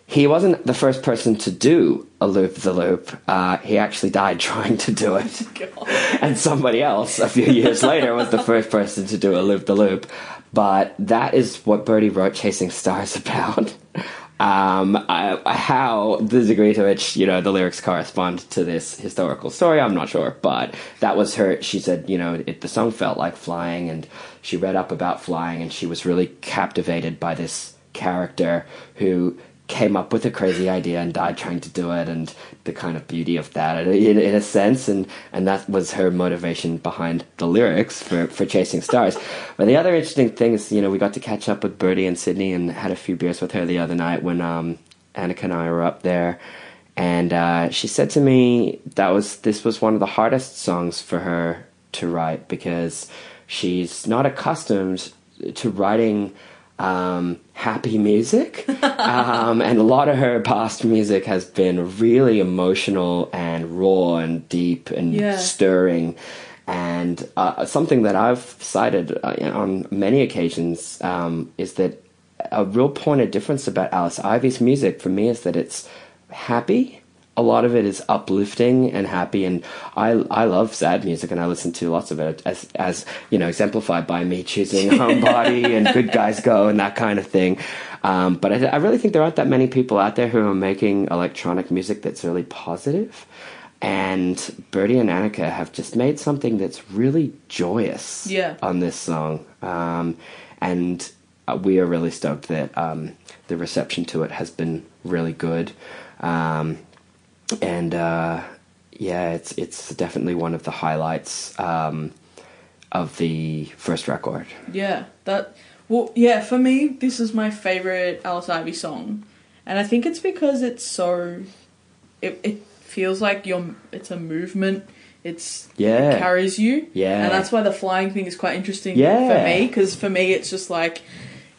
He wasn't the first person to do a loop the loop. Uh, he actually died trying to do it. and somebody else a few years later was the first person to do a loop the loop. But that is what Bertie wrote Chasing Stars about. Um, I, how the degree to which you know the lyrics correspond to this historical story, I'm not sure, but that was her. She said, you know, it, the song felt like flying, and she read up about flying, and she was really captivated by this character who came up with a crazy idea and died trying to do it, and the kind of beauty of that, in, in a sense, and and that was her motivation behind the lyrics for for Chasing Stars. But the other interesting thing is, you know, we got to catch up with Bertie in Sydney and had a few beers with her the other night when um, Annika and I were up there. And uh, she said to me that was this was one of the hardest songs for her to write because she's not accustomed to writing um, happy music, um, and a lot of her past music has been really emotional and raw and deep and Yeah. stirring. And uh, something that I've cited uh, on many occasions um, is that a real point of difference about Alice Ivy's music for me is that it's happy. A lot of it is uplifting and happy, and I I love sad music, and I listen to lots of it as as you know exemplified by me choosing Homebody and Good Guys Go and that kind of thing. Um, but I, I really think there aren't that many people out there who are making electronic music that's really positive. And Bertie and Annika have just made something that's really joyous Yeah. on this song. Um, and uh, we are really stoked that um, the reception to it has been really good. Um, and uh, yeah, it's it's definitely one of the highlights um, of the first record. Yeah, that. Well, yeah, for me, this is my favorite Alice Ivy song, and I think it's because it's so. It it feels like you're. It's a movement. It's Yeah. it carries you. Yeah. and that's why the flying thing is quite interesting. Yeah. for me because for me it's just like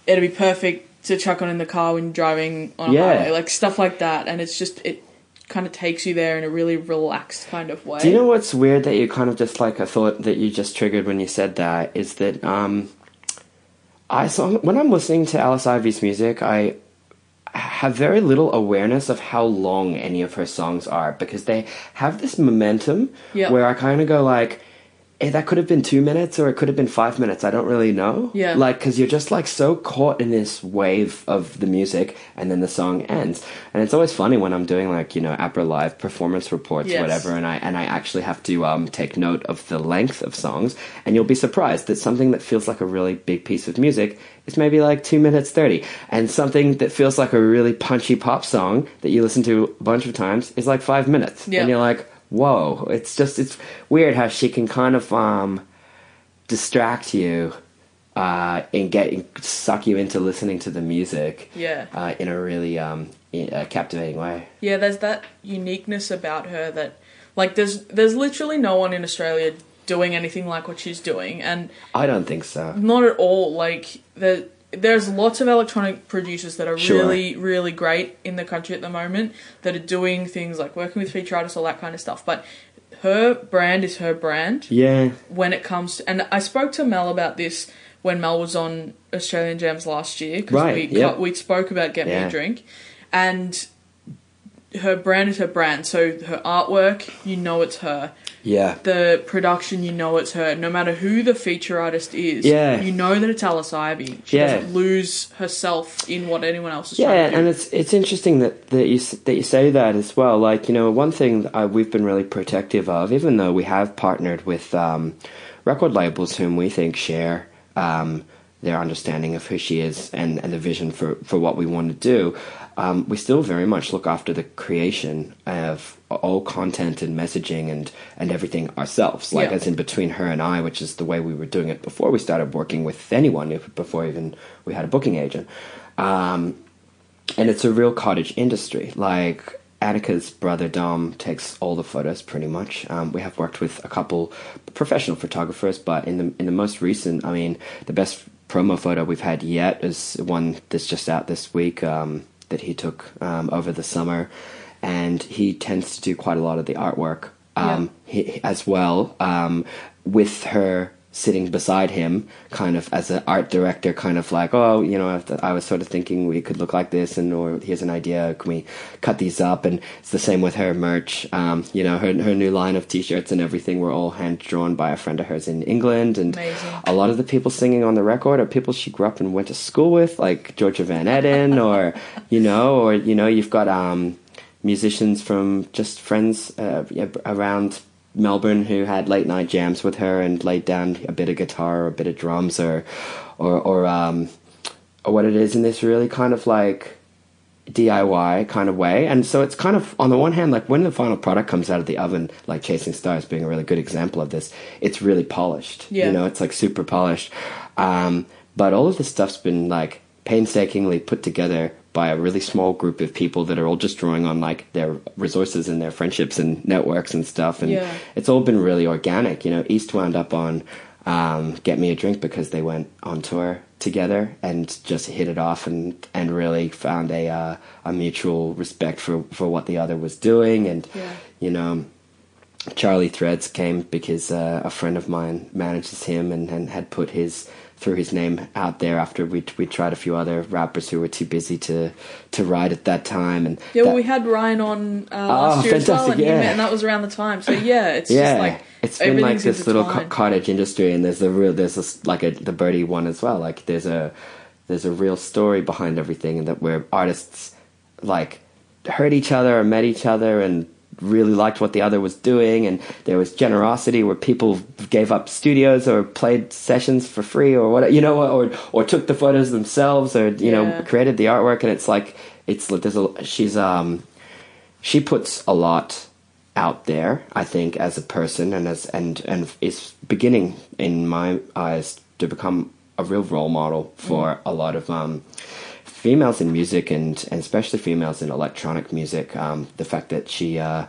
it'd be perfect to chuck on in the car when driving on a Yeah. highway, like stuff like that, and it's just it kind of takes you there in a really relaxed kind of way. Do you know what's weird that you kind of just like a thought that you just triggered when you said that is that um, I saw when I'm listening to Alice Ivy's music, I have very little awareness of how long any of her songs are because they have this momentum Yeah. where I kind of go like that could have been two minutes or it could have been five minutes. I don't really know. Yeah. Like, because you're just like so caught in this wave of the music and then the song ends. And it's always funny when I'm doing like, you know, APRA Live performance reports Yes. whatever and I, and I actually have to um, take note of the length of songs. And you'll be surprised that something that feels like a really big piece of music is maybe like two minutes 30. And something that feels like a really punchy pop song that you listen to a bunch of times is like five minutes. Yeah. And you're like, whoa, it's just, it's weird how she can kind of um, distract you uh, and get suck you into listening to the music Yeah. uh, in a really um, i- uh, captivating way. Yeah, there's that uniqueness about her that, like, there's there's literally no one in Australia doing anything like what she's doing, and I don't think so. not at all. Like, the there's lots of electronic producers that are Sure. really really great in the country at the moment that are doing things like working with feature artists, all that kind of stuff. But her brand is her brand Yeah, when it comes to, and I spoke to Mel about this when Mel was on Australian Jams last year because Right, we yep. we spoke about Get Me a Drink, and her brand is her brand. So her artwork, you know it's her. Yeah. The production, you know it's her. No matter who the feature artist is, Yeah. you know that it's Alice Ivy. She Yeah. doesn't lose herself in what anyone else is Yeah, trying to do. and it's it's interesting that, that you that you say that as well. Like you know, one thing that I, we've been really protective of, even though we have partnered with um, record labels whom we think share um, their understanding of who she is and, and the vision for, for what we want to do, um, we still very much look after the creation of all content and messaging and, and everything ourselves. Like Yeah. as in between her and I, which is the way we were doing it before we started working with anyone, before even we had a booking agent. Um, and it's a real cottage industry. Like Annika's brother Dom takes all the photos pretty much. Um, we have worked with a couple professional photographers, but in the in the most recent, I mean, the best promo photo we've had yet is one that's just out this week um, that he took um, over the summer, and he tends to do quite a lot of the artwork um, he, as well um, with her sitting beside him, kind of as an art director, kind of like, oh, you know, I was sort of thinking we could look like this, and or here's an idea, can we cut these up? And it's the same with her merch. Um, you know, her her new line of t-shirts and everything were all hand drawn by a friend of hers in England, and Amazing. a lot of the people singing on the record are people she grew up and went to school with, like Georgia Van Etten, or you know, or you know, you've got um, musicians from just friends uh, around Melbourne who had late night jams with her and laid down a bit of guitar or a bit of drums or or or um or what it is in this really kind of like DIY kind of way. And so it's kind of on the one hand like when the final product comes out of the oven, like Chasing Stars being a really good example of this, it's really polished. Yeah. You know, it's like super polished. Um but all of this stuff's been like painstakingly put together by a really small group of people that are all just drawing on like their resources and their friendships and networks and stuff and Yeah. it's all been really organic you know east wound up on um, get me a drink because they went on tour together and just hit it off and and really found a uh, a mutual respect for for what the other was doing and Yeah. you know Charlie Threads came because uh, a friend of mine manages him and, and had put his threw his name out there after we we tried a few other rappers who were too busy to to write at that time and Yeah, well, we had Ryan on uh, last Oh, year as well, and, yeah. met, and that was around the time. So yeah, it's yeah, just like it's been like this little co- cottage industry, and there's a real there's this like a the Bertie one as well. Like there's a there's a real story behind everything, and that where artists like heard each other or met each other and really liked what the other was doing and there was generosity where people gave up studios or played sessions for free or what you know or or took the photos themselves or you Yeah. know created the artwork and it's like it's there's a she's um she puts a lot out there, I think, as a person and as and and is beginning in my eyes to become a real role model for a lot of um, females in music and and especially females in electronic music. Um, the fact that she uh,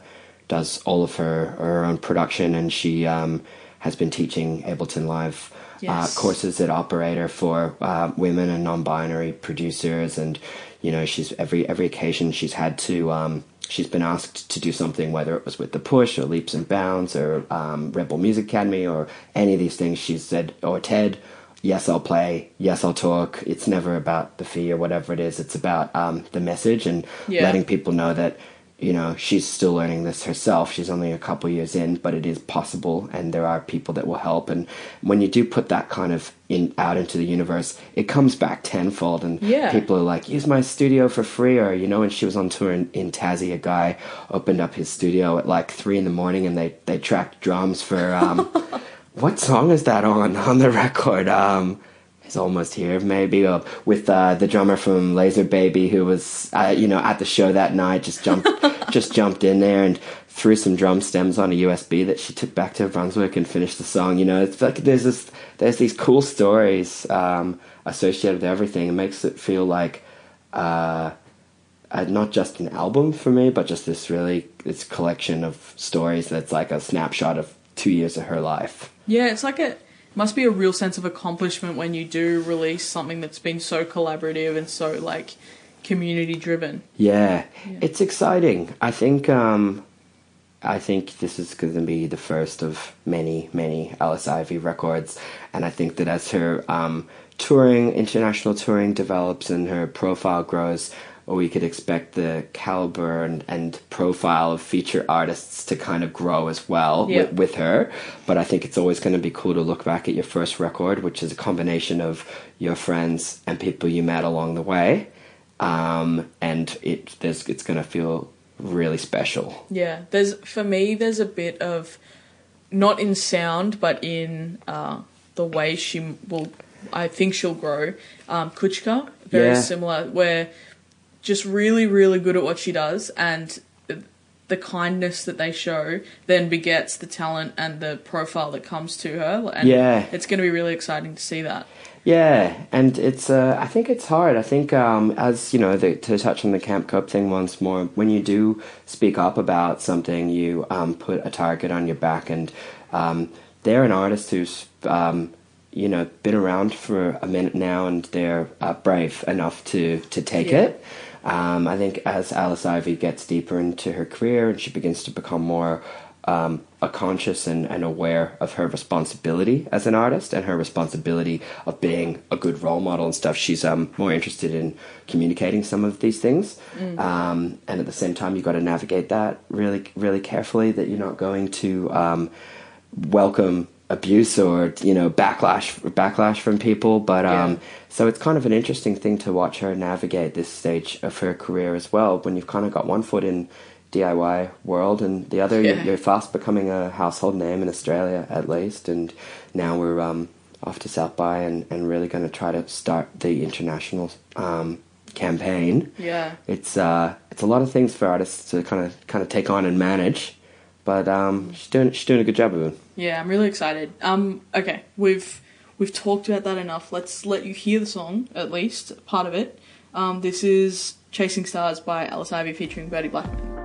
does all of her her own production and she um, has been teaching Ableton Live. Yes. Uh, courses at Operator for uh, women and non-binary producers, and you know she's every every occasion she's had to um, she's been asked to do something, whether it was with the Push or Leaps and Bounds or um, Rebel Music Academy or any of these things. She's said, or TED, yes, I'll play, yes, I'll talk. It's never about the fee or whatever it is. It's about um, the message and Yeah. letting people know that you know, she's still learning this herself. She's only a couple years in, but it is possible, and there are people that will help. And when you do put that kind of in out into the universe, it comes back tenfold. And Yeah. people are like, "Use my studio for free," or you know, when she was on tour in, in Tassie, a guy opened up his studio at like three in the morning, and they they tracked drums for um, what song is that on on the record? Um, is almost here maybe uh, with uh, the drummer from Laser Baby who was uh, you know at the show that night just jumped just jumped in there and threw some drum stems on a USB that she took back to Brunswick and finished the song you know? It's like there's this there's these cool stories um, associated with everything. It makes it feel like uh, uh, not just an album for me but just this really this collection of stories that's like a snapshot of two years of her life Yeah, it's like a must be a real sense of accomplishment when you do release something that's been so collaborative and so like community driven. Yeah, it's exciting. I think um, I think this is going to be the first of many, many Alice Ivy records, and I think that as her um, touring, international touring develops and her profile grows, we could expect the caliber and, and profile of feature artists to kind of grow as well Yeah. with, with her. But I think it's always going to be cool to look back at your first record, which is a combination of your friends and people you met along the way um, and it there's it's gonna feel really special. Yeah, there's for me there's a bit of not in sound but in uh, the way she will. I think she'll grow. Um, Kuchka, very Yeah. similar, where just really really good at what she does and. The kindness that they show then begets the talent and the profile that comes to her, and Yeah. it's going to be really exciting to see that. Yeah, and it's uh, I think it's hard. I think um, as you know, the, to touch on the Camp Cope thing once more, when you do speak up about something, you um, put a target on your back, and um, they're an artist who's um, you know been around for a minute now, and they're uh, brave enough to to take Yeah. it. Um, I think as Alice Ivy gets deeper into her career and she begins to become more um, a conscious and, and aware of her responsibility as an artist and her responsibility of being a good role model and stuff, she's um, more interested in communicating some of these things. Um, and at the same time, you've got to navigate that really, really carefully that you're not going to um, welcome abuse or you know backlash backlash from people but um Yeah. so it's kind of an interesting thing to watch her navigate this stage of her career as well when you've kind of got one foot in DIY world and the other you're, you're fast becoming a household name in Australia at least and now we're um off to South by and, and really going to try to start the international um campaign Yeah. it's uh it's a lot of things for artists to kind of kind of take on and manage but um she's doing she's doing a good job of it Yeah, I'm really excited. Um, okay, we've we've talked about that enough. Let's let you hear the song at least part of it. Um, this is "Chasing Stars" by Alice Ivy featuring Bertie Blackman.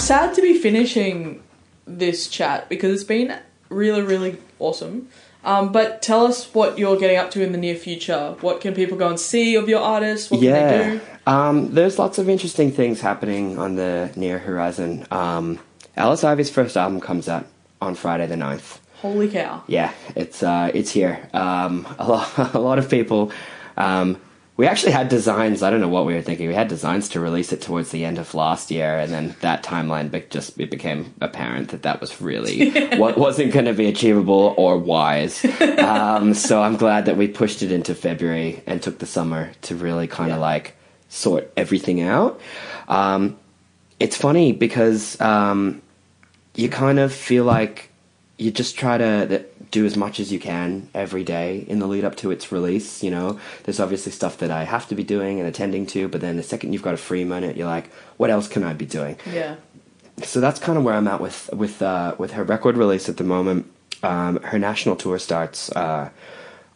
Sad to be finishing this chat because it's been really, really awesome. Um, but tell us what you're getting up to in the near future. What can people go and see of your artists? What can they do? Um, there's lots of interesting things happening on the near horizon. Um, Alice Ivy's first album comes out on Friday the 9th. Holy cow! Yeah, it's uh, it's here. Um, a, lot, a lot of people. Um, we actually had designs. I don't know what we were thinking. We had designs to release it towards the end of last year, and then that timeline be- just it became apparent that that was really what wasn't going to be achievable or wise. Um, so I'm glad that we pushed it into February and took the summer to really kind of Yeah. like sort everything out. Um, it's funny because um, you kind of feel like you just try to do as much as you can every day in the lead up to its release. You know, there's obviously stuff that I have to be doing and attending to, but then the second you've got a free minute, you're like, what else can I be doing? Yeah, So that's kind of where I'm at with with uh, with her record release at the moment. Um, her national tour starts uh,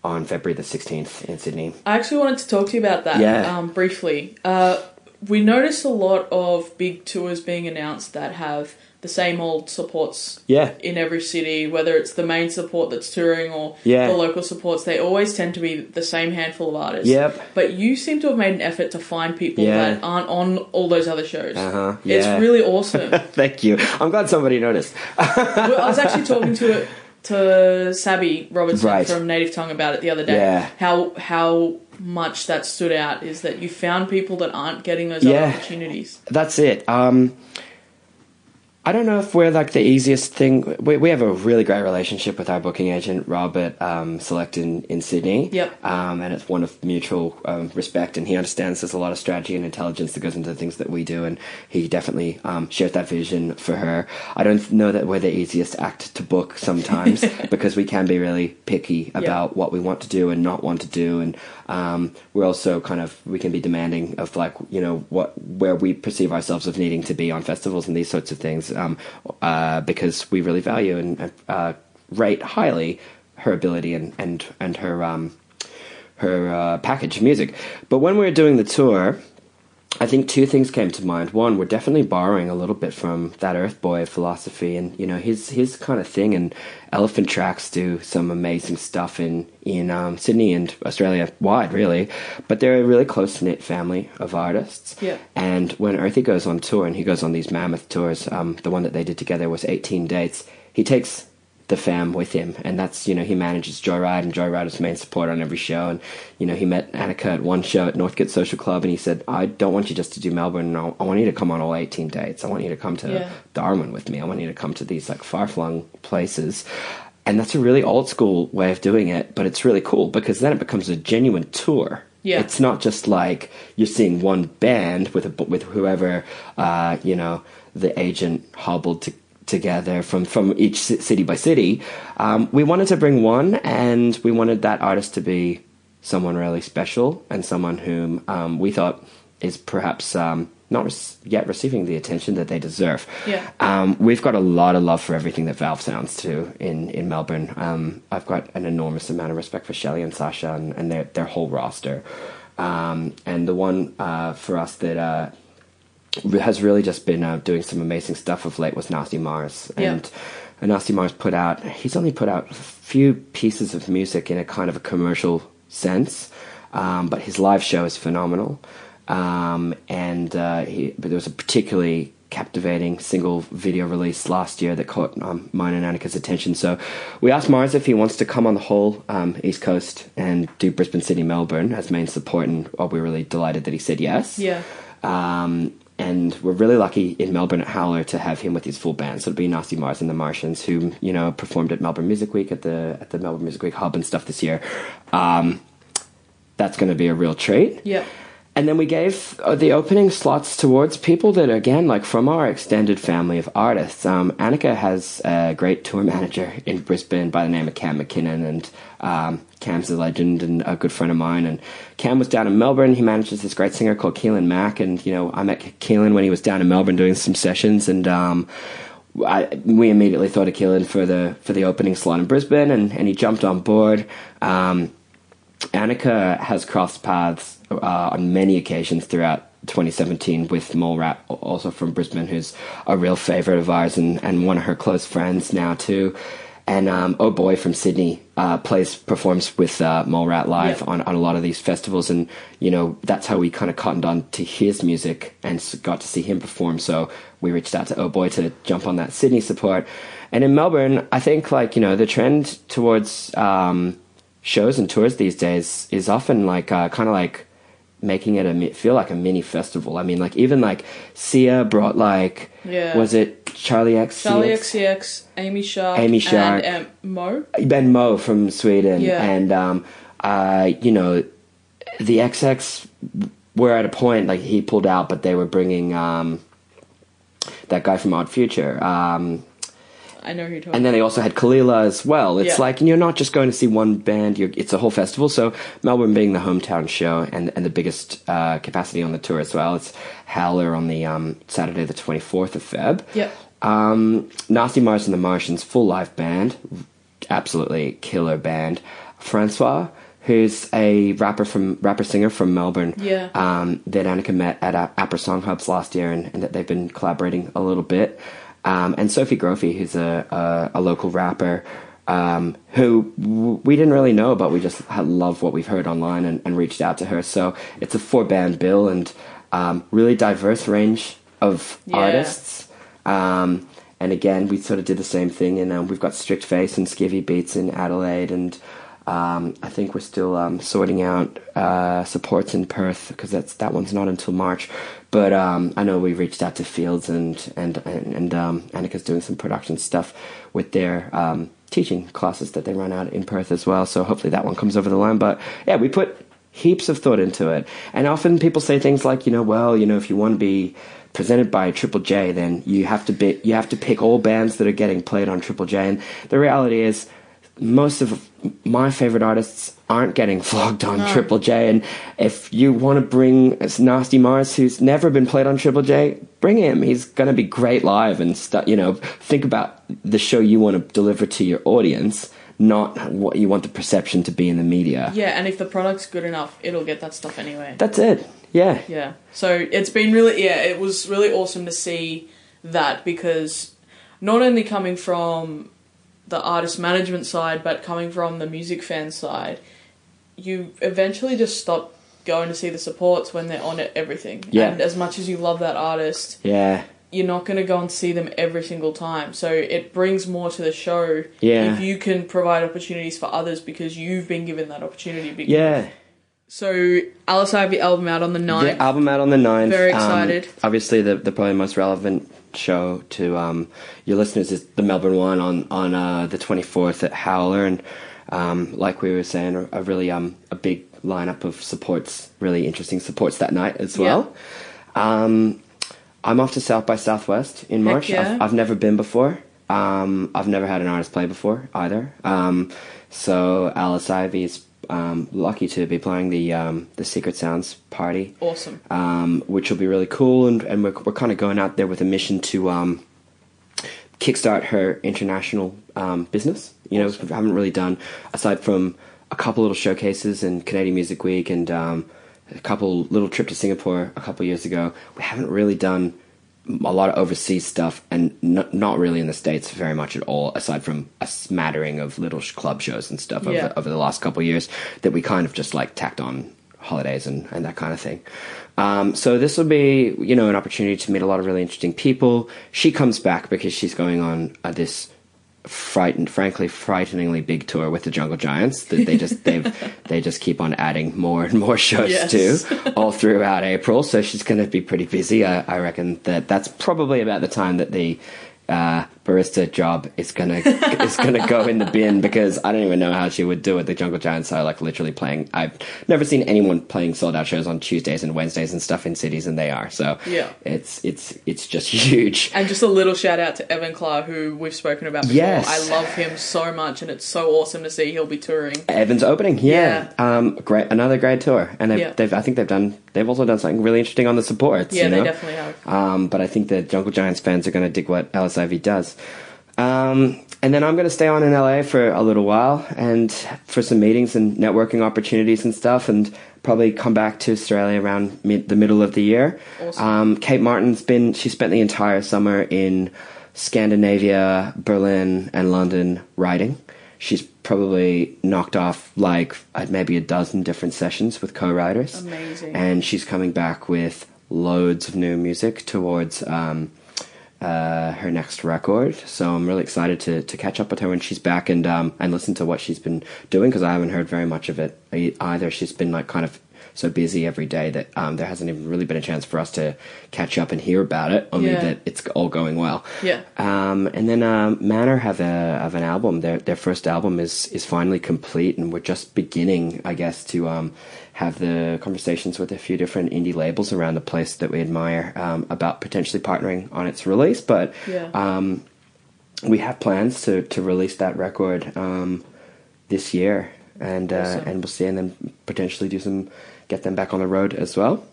on February the 16th in Sydney. I actually wanted to talk to you about that Yeah. um, briefly. Uh, we noticed a lot of big tours being announced that have the same old supports Yeah. in every city, whether it's the main support that's touring or Yeah. the local supports, they always tend to be the same handful of artists. Yep. But you seem to have made an effort to find people Yeah. that aren't on all those other shows. Uh-huh, Yeah. It's really awesome. Thank you. I'm glad somebody noticed. well, I was actually talking to to Sabby Robertson Right. from Native Tongue about it the other day. Yeah. How how much that stood out is that you found people that aren't getting those Yeah. other opportunities. That's it. Um, I don't know if we're like the easiest thing. We, we have a really great relationship with our booking agent, Robert um, Select in, in Sydney. Yep. Um, and it's one of mutual um, respect, and he understands there's a lot of strategy and intelligence that goes into the things that we do, and he definitely um, shares that vision for her. I don't know that we're the easiest act to book sometimes because we can be really picky about what we want to do and not want to do, and um, we're also kind of we can be demanding of like you know what where we perceive ourselves of needing to be on festivals and these sorts of things um, uh, because we really value and uh, rate highly her ability and and and her um, her uh, package of music. But when we were doing the tour, I think two things came to mind. One, we're definitely borrowing a little bit from that Urthboy philosophy, and you know his his kind of thing. And Elefant Traks do some amazing stuff in in um, Sydney and Australia wide, really. But they're a really close knit family of artists. Yeah. And when Earthy goes on tour, and he goes on these mammoth tours, um, the one that they did together was eighteen dates. He takes the fam with him, and that's you know he manages Joyride, and Joyride is the main support on every show, and you know he met Annika at one show at Northcote Social Club, and he said, "I don't want you just to do Melbourne, I I want you to come on all eighteen dates. I want you to come to Yeah. Darwin with me. I want you to come to these like far flung places." And that's a really old school way of doing it, but it's really cool because then it becomes a genuine tour. Yeah. It's not just like you're seeing one band with a, with whoever uh, you know the agent hobbled to, together from from each city by city. Um, we wanted to bring one, and we wanted that artist to be someone really special and someone whom um, we thought is perhaps um, not rec- yet receiving the attention that they deserve. Yeah. Um, we've got a lot of love for everything that Valve sounds to in, in Melbourne. Um, I've got an enormous amount of respect for Shelley and Sasha and, and their, their whole roster. Um, and the one uh, for us that uh, has really just been uh, doing some amazing stuff of late with Nasty Mars. And uh, Nasty Mars put out, he's only put out a few pieces of music in a kind of a commercial sense, um, but his live show is phenomenal. Um, and uh, he, but there was a particularly captivating single video release last year that caught um, mine and Annika's attention. So we asked Mars if he wants to come on the whole um, East Coast and do Brisbane, Sydney, Melbourne as main support, and oh, we were really delighted that he said yes. Yeah. Um, and we're really lucky in Melbourne at Howler to have him with his full band. So it'll be Nasty Mars and the Martians, who you know performed at Melbourne Music Week at the at the Melbourne Music Week Hub and stuff this year. Um, that's going to be a real treat. Yeah. And then we gave uh, the opening slots towards people that, again, like from our extended family of artists. Um, Annika has a great tour manager in Brisbane by the name of Cam McKinnon, and um, Cam's a legend and a good friend of mine. And Cam was down in Melbourne. He manages this great singer called Keelan Mack, and you know I met Keelan when he was down in Melbourne doing some sessions, and um, I, we immediately thought of Keelan for the for the opening slot in Brisbane, and, and he jumped on board. Um, Annika has crossed paths uh, on many occasions throughout 2017 with Mallrat, also from Brisbane, who's a real favorite of ours and, and one of her close friends now too. And um, Oh Boy from Sydney uh, plays performs with uh, Mallrat live on, on a lot of these festivals, and you know that's how we kind of cottoned on to his music and got to see him perform. So we reached out to Oh Boy to jump on that Sydney support. And in Melbourne, I think like you know the trend towards um, shows and tours these days is often like uh, kind of like making it a feel like a mini festival. I mean, like even like Sia brought like Yeah. was it Charlie X? Charlie CX? XCX, Amy Shark, Amy Shark. and um, Mo. Ben Mo from Sweden, Yeah. and um, uh, you know, the XX were at a point like he pulled out, but they were bringing um, that guy from Odd Future. Um, I know who you're talking. and then they also had Kalila as well. It's Yeah. like you're not just going to see one band; you're, it's a whole festival. So Melbourne being the hometown show and and the biggest uh, capacity on the tour as well. It's Howler on the um, Saturday, the 24th of Feb. Yep. Um, Nasty Mars and the Martians, full live band, absolutely killer band. Francois, who's a rapper from rapper singer from Melbourne, Yeah. um, that Annika met at uh, Song Hubs last year, and, and that they've been collaborating a little bit. Um, and Sophiegrophy, who's a, a, a local rapper um, who w- we didn't really know, but we just love what we've heard online and, and reached out to her. So it's a four band bill and um, really diverse range of Yeah. artists. Um, and again, we sort of did the same thing, and um, we've got Strict Face and Skivvy Beats in Adelaide, and um, I think we're still um, sorting out uh, supports in Perth because that's that one's not until March. But um, I know we reached out to Fields and and and, and um, Annika's doing some production stuff with their um, teaching classes that they run out in Perth as well. So hopefully that one comes over the line. But yeah, we put heaps of thought into it. And often people say things like, you know, well, you know, if you want to be presented by Triple J, then you have to be, you have to pick all bands that are getting played on Triple J. And the reality is, most of my favorite artists aren't getting flogged on Triple J. And if you want to bring Nasty Mars, who's never been played on Triple J, bring him. He's going to be great live and stuff. You know, think about the show you want to deliver to your audience, not what you want the perception to be in the media. Yeah, and if the product's good enough, it'll get that stuff anyway. That's it. Yeah. Yeah. So it's been really yeah, it was really awesome to see that because not only coming from the artist management side but coming from the music fan side, you eventually just stop going to see the supports when they're on it everything. Yeah. And as much as you love that artist, Yeah. you're not going to go and see them every single time. So it brings more to the show Yeah. if you can provide opportunities for others because you've been given that opportunity. Because Yeah. So Alice Ivy album out on the 9th. The album out on the 9th. Very Um, excited. obviously, the, the probably most relevant show to um, your listeners is the Melbourne one on, on uh, the 24th at Howler. And um, like we were saying, a, really um, a big lineup of supports, really interesting supports that night as well. Um, I'm off to South by Southwest in March. yeah. I've, I've never been before. Um, I've never had an artist play before either. Um, so Alice Ivy is um, lucky to be playing the um, the Secret Sounds party Awesome. um, which will be really cool. And, and we're, we're kind of going out there with a mission to um, kickstart her international um, business. You know, we haven't really done, aside from a couple little showcases and Canadian Music Week and um, a couple little trip to Singapore a couple years ago, we haven't really done a lot of overseas stuff and n- not really in the states very much at all aside from a smattering of little sh- club shows and stuff Yeah. over, over the last couple of years that we kind of just like tacked on holidays and, and that kind of thing um, so this will be you know an opportunity to meet a lot of really interesting people she comes back because she's going on uh, this frightened frankly frighteningly big tour with the jungle giants that they just they've they just keep on adding more and more shows Yes. to all throughout April, so she's going to be pretty busy. I, I reckon that that's probably about the time that the uh, barista job is gonna is gonna go in the bin because I don't even know how she would do it. The Jungle Giants are like literally playing. I've never seen anyone playing sold out shows on Tuesdays and Wednesdays and stuff in cities, and they are. So Yeah. it's it's it's just huge. And just a little shout out to Evan Klar, who we've spoken about before. Yes. I love him so much, and it's so awesome to see he'll be touring. Evans opening, yeah, um, great, another great tour, and they've, Yeah. they've, I think they've done, they've also done something really interesting on the supports. Yeah, you they definitely have. Um, but I think the Jungle Giants fans are going to dig what Alice Ivy does. Um, and then I'm going to stay on in LA for a little while and for some meetings and networking opportunities and stuff, and probably come back to Australia around mid, the middle of the year. Awesome. Um, Kate Martin's been, she spent the entire summer in Scandinavia, Berlin, and London writing. She's probably knocked off like uh, maybe a dozen different sessions with co-writers. Amazing. And she's coming back with loads of new music towards um, uh, her next record. So I'm really excited to, to catch up with her when she's back and um, and listen to what she's been doing because I haven't heard very much of it either. She's been like kind of so busy every day that um, there hasn't even really been a chance for us to catch up and hear about it. Only Yeah. that it's all going well. Yeah. Um, and then um, Manor have a have an album. Their their first album is is finally complete, and we're just beginning, I guess, to um, have the conversations with a few different indie labels around the place that we admire um, about potentially partnering on its release. But Yeah. um, we have plans to to release that record um, this year, and uh, Awesome. and we'll see, and then potentially do some get them back on the road as well.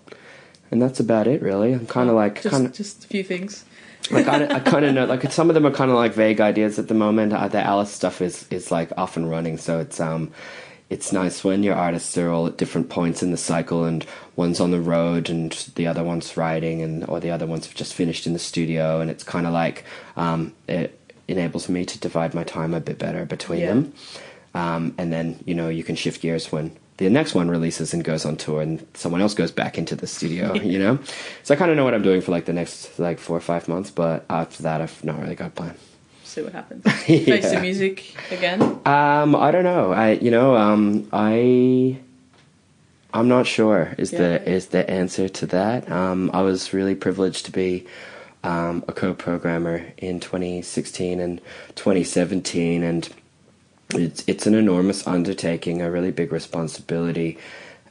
And that's about it, really. I'm kind of like Just, kind of just a few things. like I, I kind of know like some of them are kind of like vague ideas at the moment. Uh, the Alice stuff is is like off and running, so it's um it's nice when your artists are all at different points in the cycle and one's on the road and the other one's writing and or the other one's just finished in the studio and it's kind of like um, it enables me to divide my time a bit better between Yeah. them um, and then you know you can shift gears when the next one releases and goes on tour and someone else goes back into the studio you know? So i kind of know what i'm doing for like the next like four or five months but after that i've not really got a plan. See what happens. Face the music again. um i don't know. I you know um i i'm not sure is the is the answer to that. Um i was really privileged to be um, a co-programmer in 2016 and 2017 and it's it's an enormous undertaking, a really big responsibility.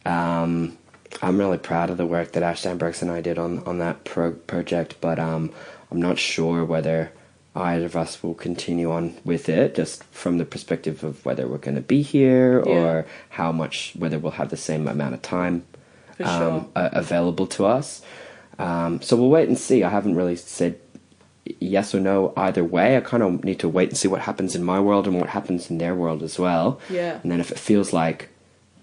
Um, I'm really proud of the work that Ashton Brooks and I did on on that pro- project, but um, I'm not sure whether either of us will continue on with it, just from the perspective of whether we're going to be here Yeah. or how much, whether we'll have the same amount of time sure. um, a- available to us. Um, so we'll wait and see. I haven't really said yes or no either way. I kind of need to wait and see what happens in my world and what happens in their world as well. Yeah. And then if it feels like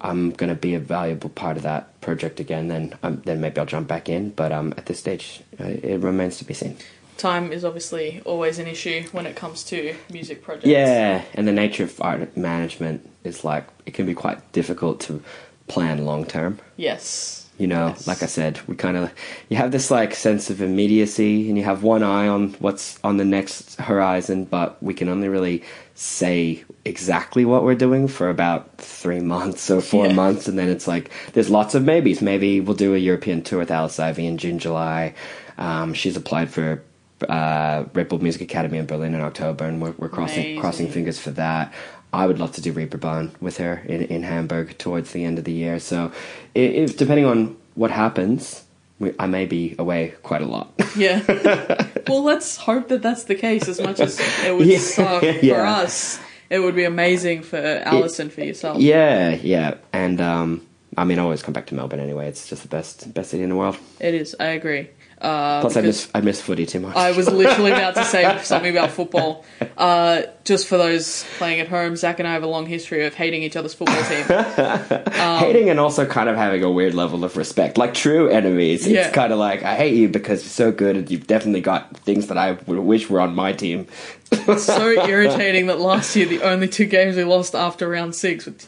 I'm going to be a valuable part of that project again, then um, then maybe I'll jump back in. But um, at this stage, uh, it remains to be seen. Time is obviously always an issue when it comes to music projects. Yeah, and the nature of art management is like it can be quite difficult to plan long term. Yes. You know, Yes. like I said, we kind of you have this like sense of immediacy, and you have one eye on what's on the next horizon, but we can only really say exactly what we're doing for about three months or four Yeah. months, and then it's like there's lots of maybes. Maybe we'll do a European tour with Alice Ivy in June, July. Um, she's applied for uh, Red Bull Music Academy in Berlin in October, and we're, we're crossing Amazing. crossing fingers for that. I would love to do Reeperbahn with her in, in Hamburg towards the end of the year. So, if depending on what happens, we, I may be away quite a lot. Yeah. well, let's hope that that's the case. As much as it would Yeah, suck for yeah. us, it would be amazing for Alice and for yourself. yeah, yeah, and um, I mean, I always come back to Melbourne anyway. It's just the best best city in the world. It is. I agree. Uh, Plus, I miss I miss footy too much. I was literally about to say something about football. Uh, just for those playing at home, Zach and I have a long history of hating each other's football team. hating and also kind of having a weird level of respect, like true enemies. Yeah. It's kind of like I hate you because you're so good, and you've definitely got things that I would wish were on my team. It's so irritating that last year the only two games we lost after round six. With,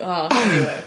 uh, anyway,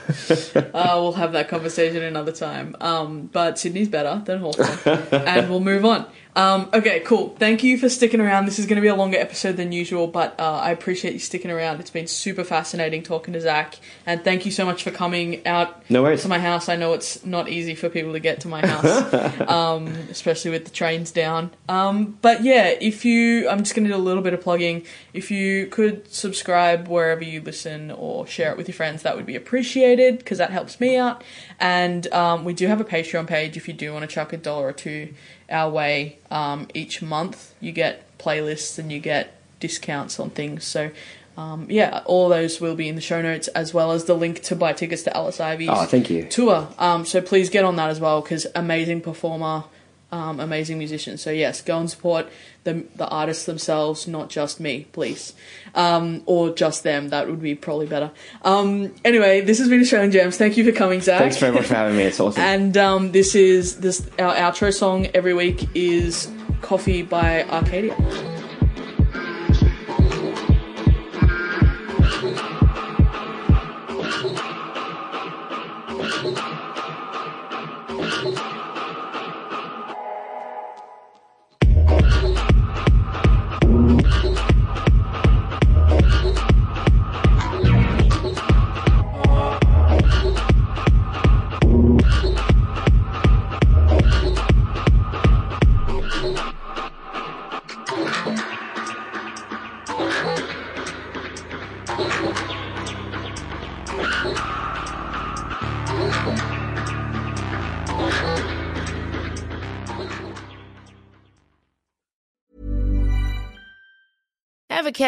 uh, we'll have that conversation another time. Um, but Sydney's better than Hawthorn, and we'll move on. Um, okay, cool. Thank you for sticking around. This is going to be a longer episode than usual, but uh, I appreciate you sticking around. It's been super fascinating talking to Zach, and thank you so much for coming out No worries. to my house. I know it's not easy for people to get to my house, um, especially with the trains down. Um, but yeah, if you, I'm just going to do a little bit of plugging. If you could subscribe wherever you listen or share it with your friends, that would be appreciated because that helps me out. And um, we do have a Patreon page if you do want to chuck a dollar or two our way um, each month. You get playlists and you get discounts on things. So. Um, yeah, all those will be in the show notes as well as the link to buy tickets to Alice Ivy's Oh, thank you. tour. Um, so please get on that as well because amazing performer, um, amazing musicians. So yes, go and support the the artists themselves, not just me, please, um, or just them. That would be probably better. Um, anyway, this has been Australian Gems. Thank you for coming, Zach. Thanks very much for having me. It's awesome. And um, this is this our outro song every week is "Coffee" by Arcadia.